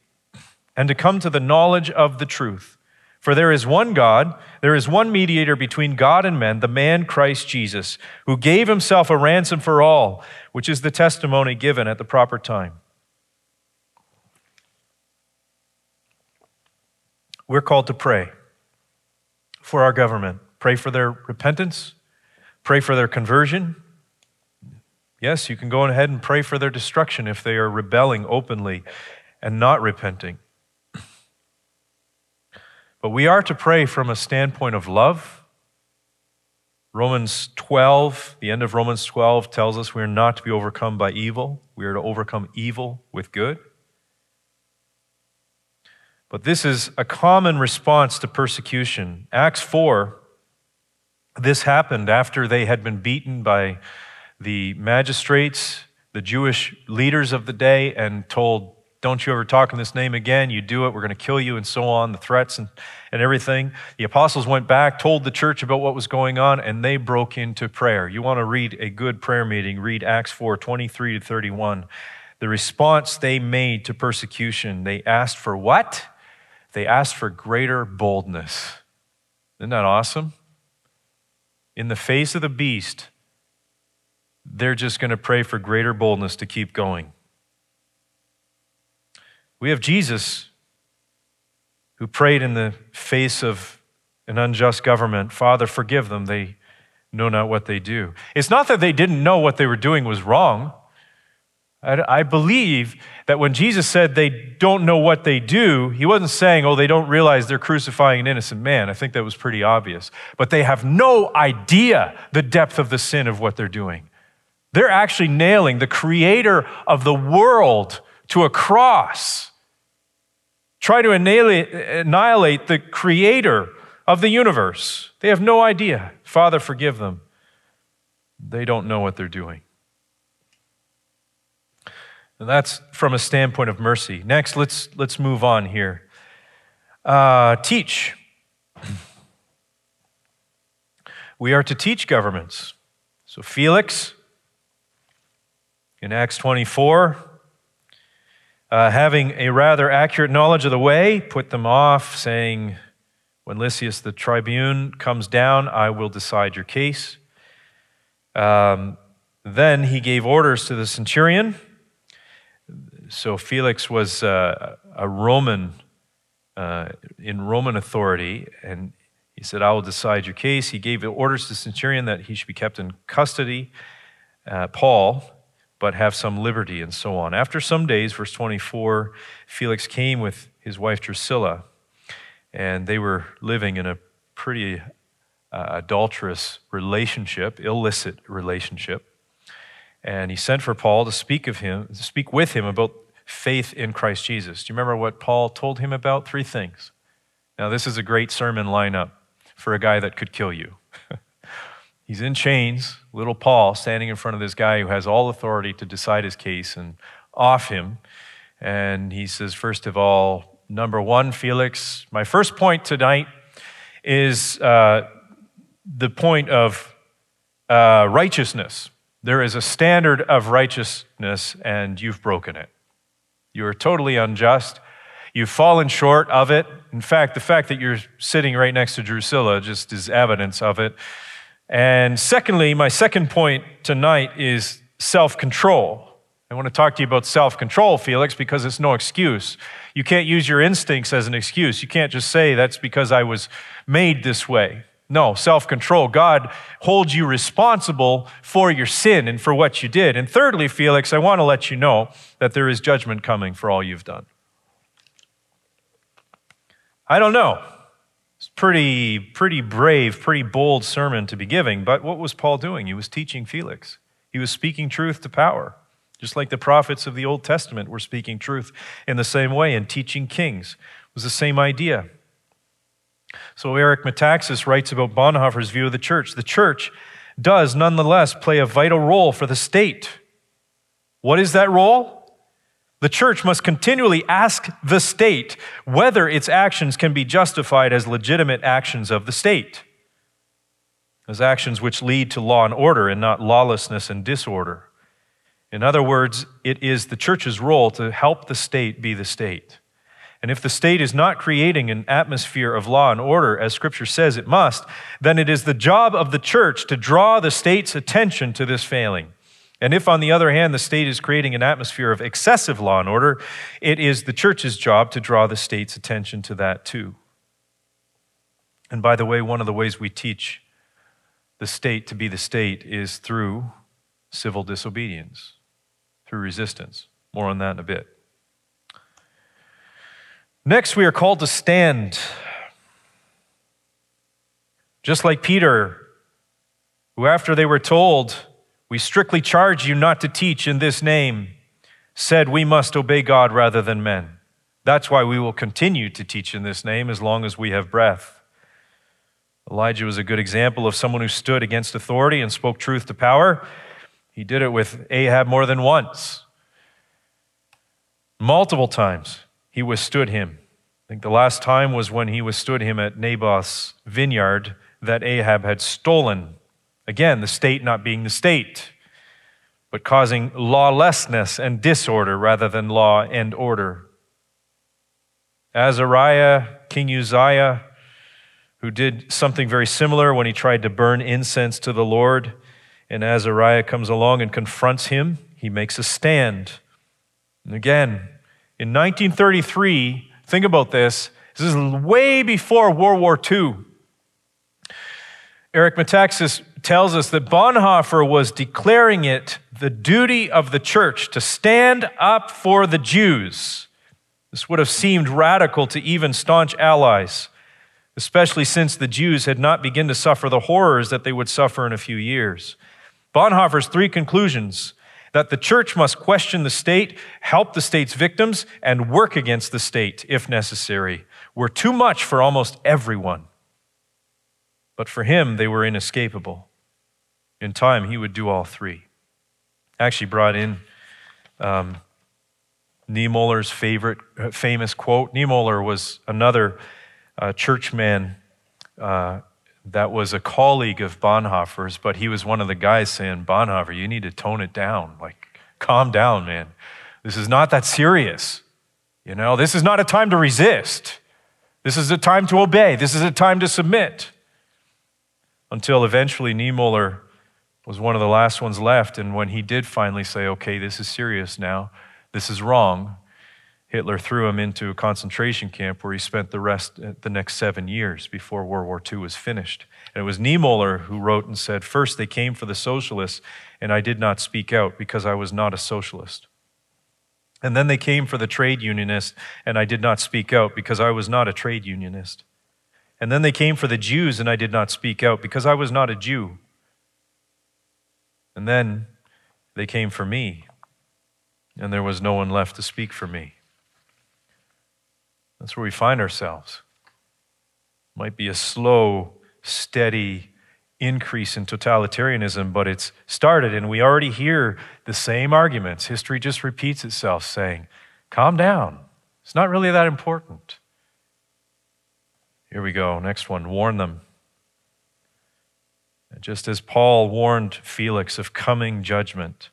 and to come to the knowledge of the truth. For there is one God, there is one mediator between God and men, the man Christ Jesus, who gave himself a ransom for all, which is the testimony given at the proper time. We're called to pray for our government, pray for their repentance, pray for their conversion. Yes, you can go ahead and pray for their destruction if they are rebelling openly and not repenting. But we are to pray from a standpoint of love. Romans 12, the end of Romans 12 tells us we are not to be overcome by evil. We are to overcome evil with good. But this is a common response to persecution. Acts 4, this happened after they had been beaten by the magistrates, the Jewish leaders of the day, and told don't you ever talk in this name again. You do it, we're going to kill you, and so on, the threats and, and everything. The apostles went back, told the church about what was going on, and they broke into prayer. You want to read a good prayer meeting, read Acts 4 23 to 31. The response they made to persecution, they asked for what? They asked for greater boldness. Isn't that awesome? In the face of the beast, they're just going to pray for greater boldness to keep going. We have Jesus who prayed in the face of an unjust government Father, forgive them. They know not what they do. It's not that they didn't know what they were doing was wrong. I, believe that when Jesus said they don't know what they do, he wasn't saying, oh, they don't realize they're crucifying an innocent man. I think that was pretty obvious. But they have no idea the depth of the sin of what they're doing. They're actually nailing the creator of the world to a cross. Try to annihilate, the creator of the universe. They have no idea. Father, forgive them. They don't know what they're doing. And that's from a standpoint of mercy. Next, let's, let's move on here. Uh, teach. We are to teach governments. So, Felix, in Acts 24, uh, having a rather accurate knowledge of the way, put them off, saying, When Lysias the tribune comes down, I will decide your case. Um, then he gave orders to the centurion. So Felix was uh, a Roman, uh, in Roman authority, and he said, I will decide your case. He gave orders to the centurion that he should be kept in custody, uh, Paul but have some liberty, and so on. After some days, verse 24, Felix came with his wife Drusilla, and they were living in a pretty uh, adulterous relationship, illicit relationship. And he sent for Paul to speak of him, to speak with him about faith in Christ Jesus. Do you remember what Paul told him about? Three things. Now, this is a great sermon lineup for a guy that could kill you. He's in chains, little Paul standing in front of this guy who has all authority to decide his case and off him. And he says, first of all, number one, Felix, my first point tonight is uh, the point of uh, righteousness. There is a standard of righteousness, and you've broken it. You are totally unjust. You've fallen short of it. In fact, the fact that you're sitting right next to Drusilla just is evidence of it. And secondly, my second point tonight is self control. I want to talk to you about self control, Felix, because it's no excuse. You can't use your instincts as an excuse. You can't just say that's because I was made this way. No, self control. God holds you responsible for your sin and for what you did. And thirdly, Felix, I want to let you know that there is judgment coming for all you've done. I don't know pretty, pretty brave, pretty bold sermon to be giving. But what was Paul doing? He was teaching Felix. He was speaking truth to power, just like the prophets of the Old Testament were speaking truth in the same way and teaching kings. It was the same idea. So Eric Metaxas writes about Bonhoeffer's view of the church. The church does nonetheless play a vital role for the state. What is that role? The church must continually ask the state whether its actions can be justified as legitimate actions of the state, as actions which lead to law and order and not lawlessness and disorder. In other words, it is the church's role to help the state be the state. And if the state is not creating an atmosphere of law and order, as Scripture says it must, then it is the job of the church to draw the state's attention to this failing. And if, on the other hand, the state is creating an atmosphere of excessive law and order, it is the church's job to draw the state's attention to that too. And by the way, one of the ways we teach the state to be the state is through civil disobedience, through resistance. More on that in a bit. Next, we are called to stand. Just like Peter, who, after they were told, we strictly charge you not to teach in this name, said we must obey God rather than men. That's why we will continue to teach in this name as long as we have breath. Elijah was a good example of someone who stood against authority and spoke truth to power. He did it with Ahab more than once. Multiple times he withstood him. I think the last time was when he withstood him at Naboth's vineyard that Ahab had stolen. Again, the state not being the state, but causing lawlessness and disorder rather than law and order. Azariah, King Uzziah, who did something very similar when he tried to burn incense to the Lord, and Azariah comes along and confronts him, he makes a stand. And again, in 1933, think about this. This is way before World War II. Eric Metaxas tells us that Bonhoeffer was declaring it the duty of the church to stand up for the Jews this would have seemed radical to even staunch allies, especially since the Jews had not begun to suffer the horrors that they would suffer in a few years. Bonhoeffer's three conclusions that the church must question the state, help the state's victims, and work against the state if necessary were too much for almost everyone. But for him, they were inescapable. In time, he would do all three. Actually, brought in um, Niemöller's favorite, uh, famous quote. Niemöller was another uh, churchman uh, that was a colleague of Bonhoeffer's, but he was one of the guys saying, Bonhoeffer, you need to tone it down. Like, calm down, man. This is not that serious. You know, this is not a time to resist. This is a time to obey. This is a time to submit. Until eventually Niemöller was one of the last ones left. And when he did finally say, okay, this is serious now, this is wrong. Hitler threw him into a concentration camp where he spent the rest, uh, the next seven years before World War II was finished. And it was Niemöller who wrote and said, First, they came for the socialists, and I did not speak out because I was not a socialist. And then they came for the trade unionists, and I did not speak out because I was not a trade unionist. And then they came for the Jews, and I did not speak out because I was not a Jew. And then they came for me, and there was no one left to speak for me. That's where we find ourselves. Might be a slow, steady increase in totalitarianism, but it's started, and we already hear the same arguments. History just repeats itself, saying, Calm down. It's not really that important. Here we go. Next one warn them. Just as Paul warned Felix of coming judgment,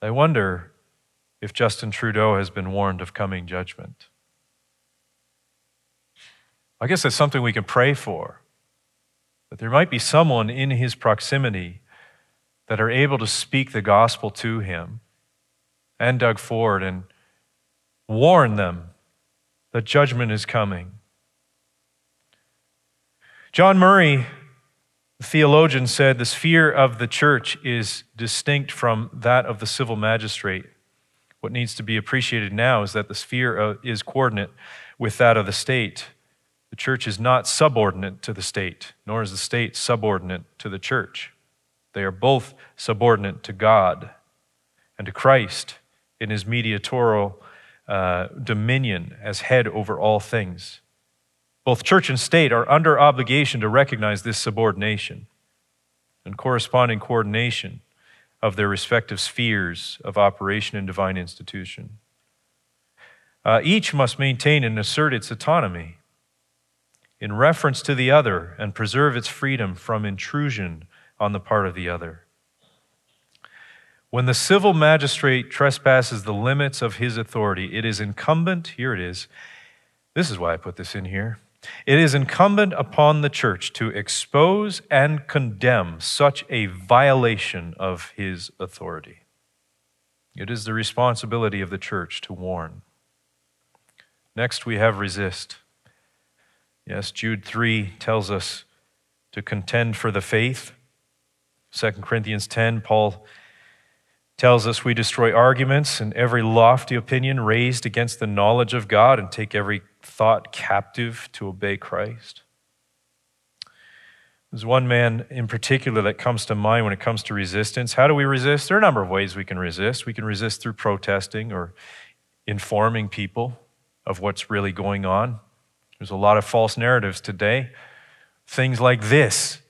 I wonder if Justin Trudeau has been warned of coming judgment. I guess that's something we can pray for. That there might be someone in his proximity that are able to speak the gospel to him and Doug Ford and warn them that judgment is coming. John Murray the theologian said the sphere of the church is distinct from that of the civil magistrate. What needs to be appreciated now is that the sphere is coordinate with that of the state. The church is not subordinate to the state, nor is the state subordinate to the church. They are both subordinate to God and to Christ in his mediatorial uh, dominion as head over all things. Both church and state are under obligation to recognize this subordination and corresponding coordination of their respective spheres of operation in divine institution. Uh, each must maintain and assert its autonomy in reference to the other and preserve its freedom from intrusion on the part of the other. When the civil magistrate trespasses the limits of his authority, it is incumbent, here it is, this is why I put this in here it is incumbent upon the church to expose and condemn such a violation of his authority. It is the responsibility of the church to warn. Next, we have resist. Yes, Jude 3 tells us to contend for the faith. 2 Corinthians 10, Paul tells us we destroy arguments and every lofty opinion raised against the knowledge of God and take every thought captive to obey Christ. There's one man in particular that comes to mind when it comes to resistance. How do we resist? There are a number of ways we can resist. We can resist through protesting or informing people of what's really going on. There's a lot of false narratives today. Things like this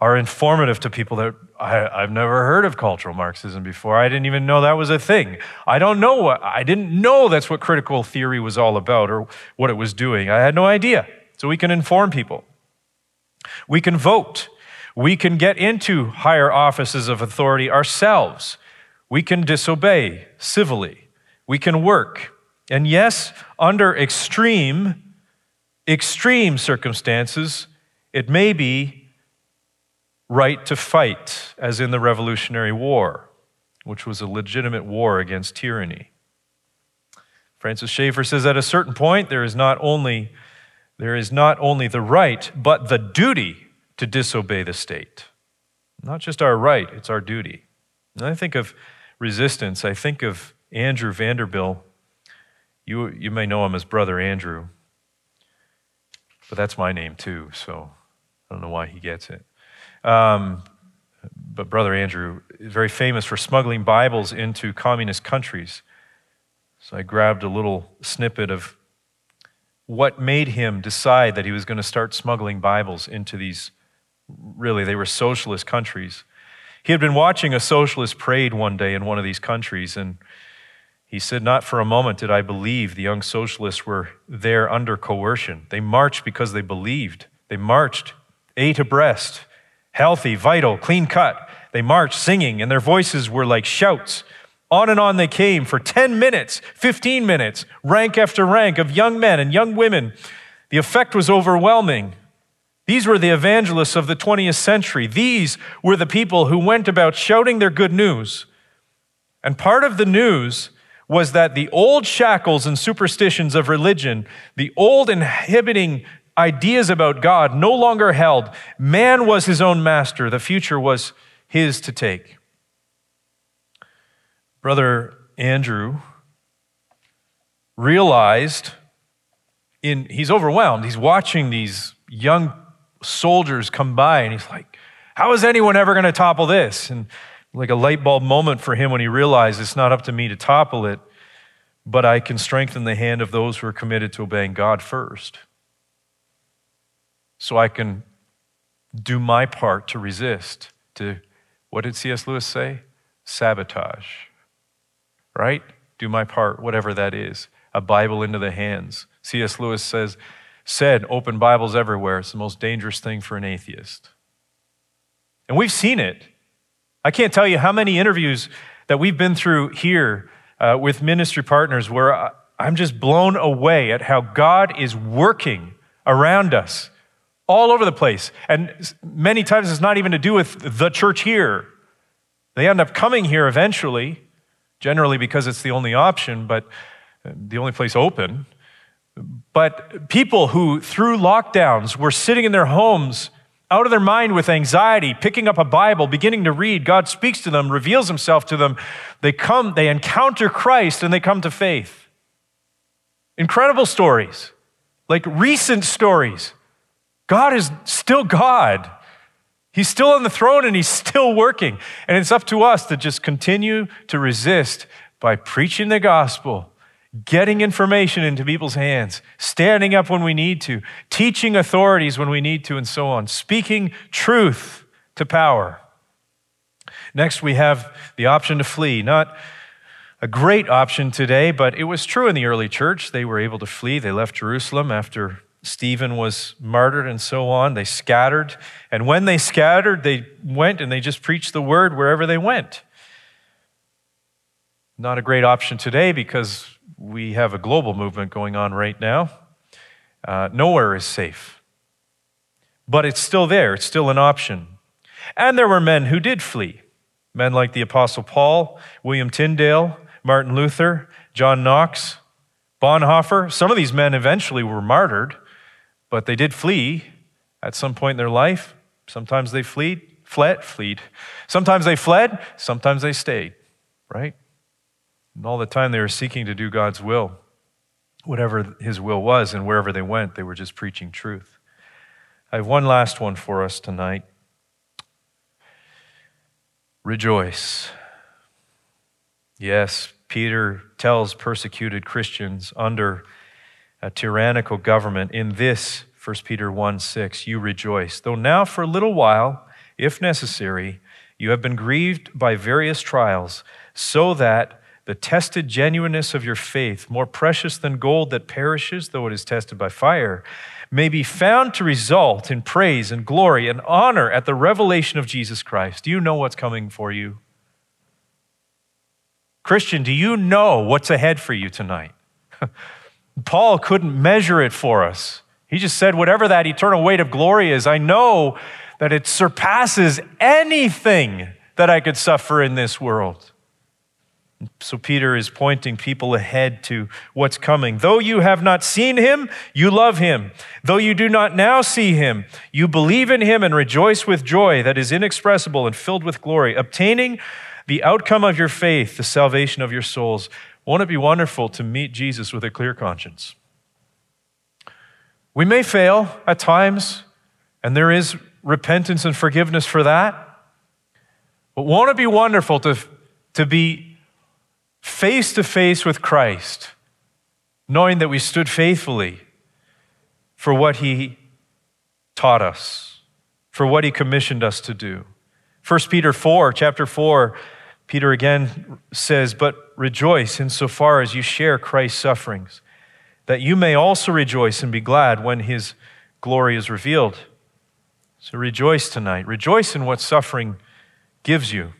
are informative to people that I, have never heard of cultural Marxism before. I didn't even know that was a thing. I don't know what, I didn't know that's what critical theory was all about or what it was doing. I had no idea. So we can inform people. We can vote. We can get into higher offices of authority ourselves. We can disobey civilly. We can work. And yes, under extreme, extreme circumstances, it may be right to fight, as in the Revolutionary War, which was a legitimate war against tyranny. Francis Schaeffer says at a certain point there is not only there is not only the right but the duty to disobey the state. Not just our right, it's our duty. And I think of resistance, I think of Andrew Vanderbilt. You, you may know him as Brother Andrew, but that's my name too, so I don't know why he gets it. Um, but Brother Andrew is very famous for smuggling Bibles into communist countries. So I grabbed a little snippet of what made him decide that he was going to start smuggling Bibles into these really, they were socialist countries. He had been watching a socialist parade one day in one of these countries, and he said, Not for a moment did I believe the young socialists were there under coercion. They marched because they believed. They marched eight abreast, healthy, vital, clean cut. They marched singing, and their voices were like shouts. On and on they came for 10 minutes, 15 minutes, rank after rank of young men and young women. The effect was overwhelming. These were the evangelists of the 20th century. These were the people who went about shouting their good news. And part of the news was that the old shackles and superstitions of religion, the old inhibiting ideas about God, no longer held. Man was his own master, the future was his to take. Brother Andrew realized in he's overwhelmed. He's watching these young soldiers come by and he's like, How is anyone ever going to topple this? And like a light bulb moment for him when he realized it's not up to me to topple it, but I can strengthen the hand of those who are committed to obeying God first. So I can do my part to resist, to, what did C.S. Lewis say? Sabotage. Right? Do my part, whatever that is. A Bible into the hands. C.S. Lewis says, said open Bibles everywhere. It's the most dangerous thing for an atheist. And we've seen it. I can't tell you how many interviews that we've been through here uh, with ministry partners where I'm just blown away at how God is working around us all over the place. And many times it's not even to do with the church here. They end up coming here eventually, generally because it's the only option, but uh, the only place open. But people who, through lockdowns, were sitting in their homes out of their mind with anxiety, picking up a Bible, beginning to read, God speaks to them, reveals himself to them. They come, they encounter Christ, and they come to faith. Incredible stories, like recent stories. God is still God. He's still on the throne and he's still working. And it's up to us to just continue to resist by preaching the gospel getting information into people's hands, standing up when we need to, teaching authorities when we need to, and so on, speaking truth to power. Next, we have the option to flee. Not a great option today, but it was true in the early church. They were able to flee. They left Jerusalem after Stephen was martyred and so on. They scattered. And when they scattered, they went and they just preached the word wherever they went. Not a great option today because we have a global movement going on right now. Uh, nowhere is safe. But it's still there, it's still an option. And there were men who did flee men like the Apostle Paul, William Tyndale, Martin Luther, John Knox, Bonhoeffer. Some of these men eventually were martyred, but they did flee at some point in their life. Sometimes they fled, fled, fled. Sometimes they fled, sometimes they stayed, right? And all the time they were seeking to do God's will, whatever his will was, and wherever they went, they were just preaching truth. I have one last one for us tonight. Rejoice. Yes, Peter tells persecuted Christians under a tyrannical government in this 1 Peter 1 6, you rejoice, though now for a little while if necessary, you have been grieved by various trials, so that the tested genuineness of your faith, more precious than gold that perishes, though it is tested by fire, may be found to result in praise and glory and honor at the revelation of Jesus Christ. Do you know what's coming for you? Christian, do you know what's ahead for you tonight? Paul couldn't measure it for us. He just said, whatever that eternal weight of glory is, I know that it surpasses anything that I could suffer in this world. So Peter is pointing people ahead to what's coming. Though you have not seen him, you love him. Though you do not now see him, you believe in him and rejoice with joy that is inexpressible and filled with glory, obtaining the outcome of your faith, the salvation of your souls. Won't it be wonderful to meet Jesus with a clear conscience? We may fail at times, and there is repentance and forgiveness for that. But won't it be wonderful to, to be face to face with Christ, knowing that we stood faithfully for what he taught us, for what he commissioned us to do? 1 Peter 4, chapter 4, Peter again says, But rejoice insofar as you share Christ's sufferings that you may also rejoice and be glad when his glory is revealed. So rejoice tonight. Rejoice in what suffering gives you.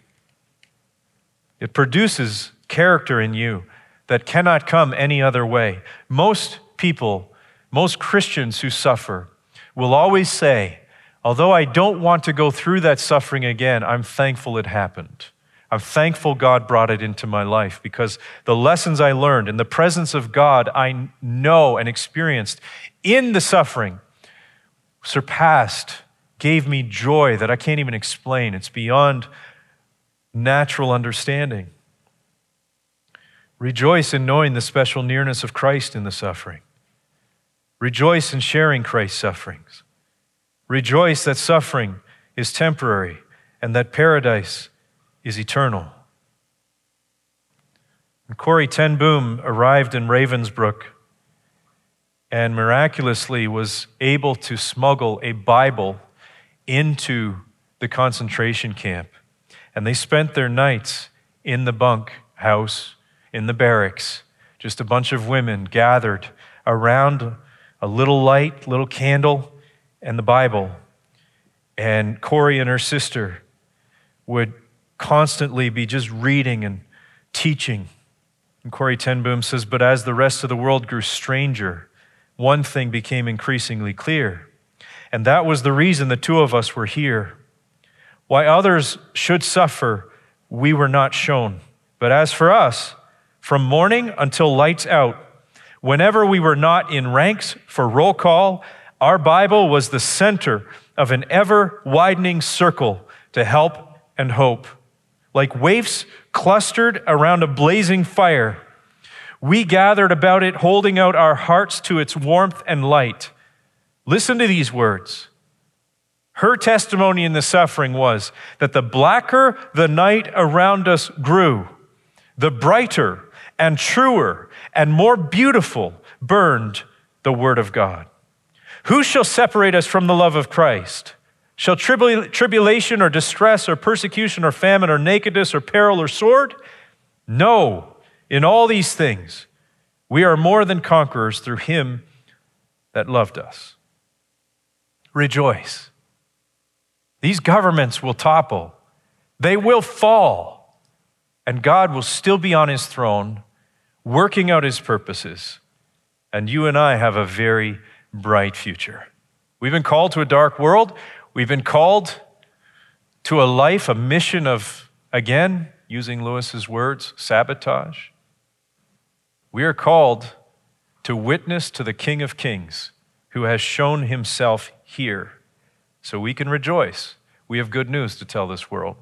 It produces character in you that cannot come any other way. Most people, most Christians who suffer, will always say, Although I don't want to go through that suffering again, I'm thankful it happened. I'm thankful God brought it into my life because the lessons I learned in the presence of God, I know and experienced in the suffering surpassed, gave me joy that I can't even explain. It's beyond natural understanding. Rejoice in knowing the special nearness of Christ in the suffering. Rejoice in sharing Christ's sufferings. Rejoice that suffering is temporary and that paradise is eternal. And Corrie ten Boom arrived in Ravensbrück and miraculously was able to smuggle a Bible into the concentration camp. And they spent their nights in the bunk house, in the barracks, just a bunch of women gathered around a little light, little candle, and the Bible. And Corrie and her sister would constantly be just reading and teaching. And Corrie ten Boom says, But as the rest of the world grew stranger, one thing became increasingly clear. And that was the reason the two of us were here. Why others should suffer, we were not shown. But as for us, from morning until lights out, whenever we were not in ranks for roll call, our Bible was the center of an ever widening circle to help and hope like waifs clustered around a blazing fire. We gathered about it, holding out our hearts to its warmth and light. Listen to these words. Her testimony in the suffering was that the blacker the night around us grew, the brighter and truer and more beautiful burned the Word of God. Who shall separate us from the love of Christ? Shall tribulation or distress or persecution or famine or nakedness or peril or sword? No, in all these things, we are more than conquerors through him that loved us. Rejoice. These governments will topple, they will fall, and God will still be on his throne, working out his purposes. And you and I have a very bright future. We've been called to a dark world. We've been called to a life, a mission of, again, using Lewis's words, sabotage. We are called to witness to the King of Kings who has shown himself here so we can rejoice. We have good news to tell this world.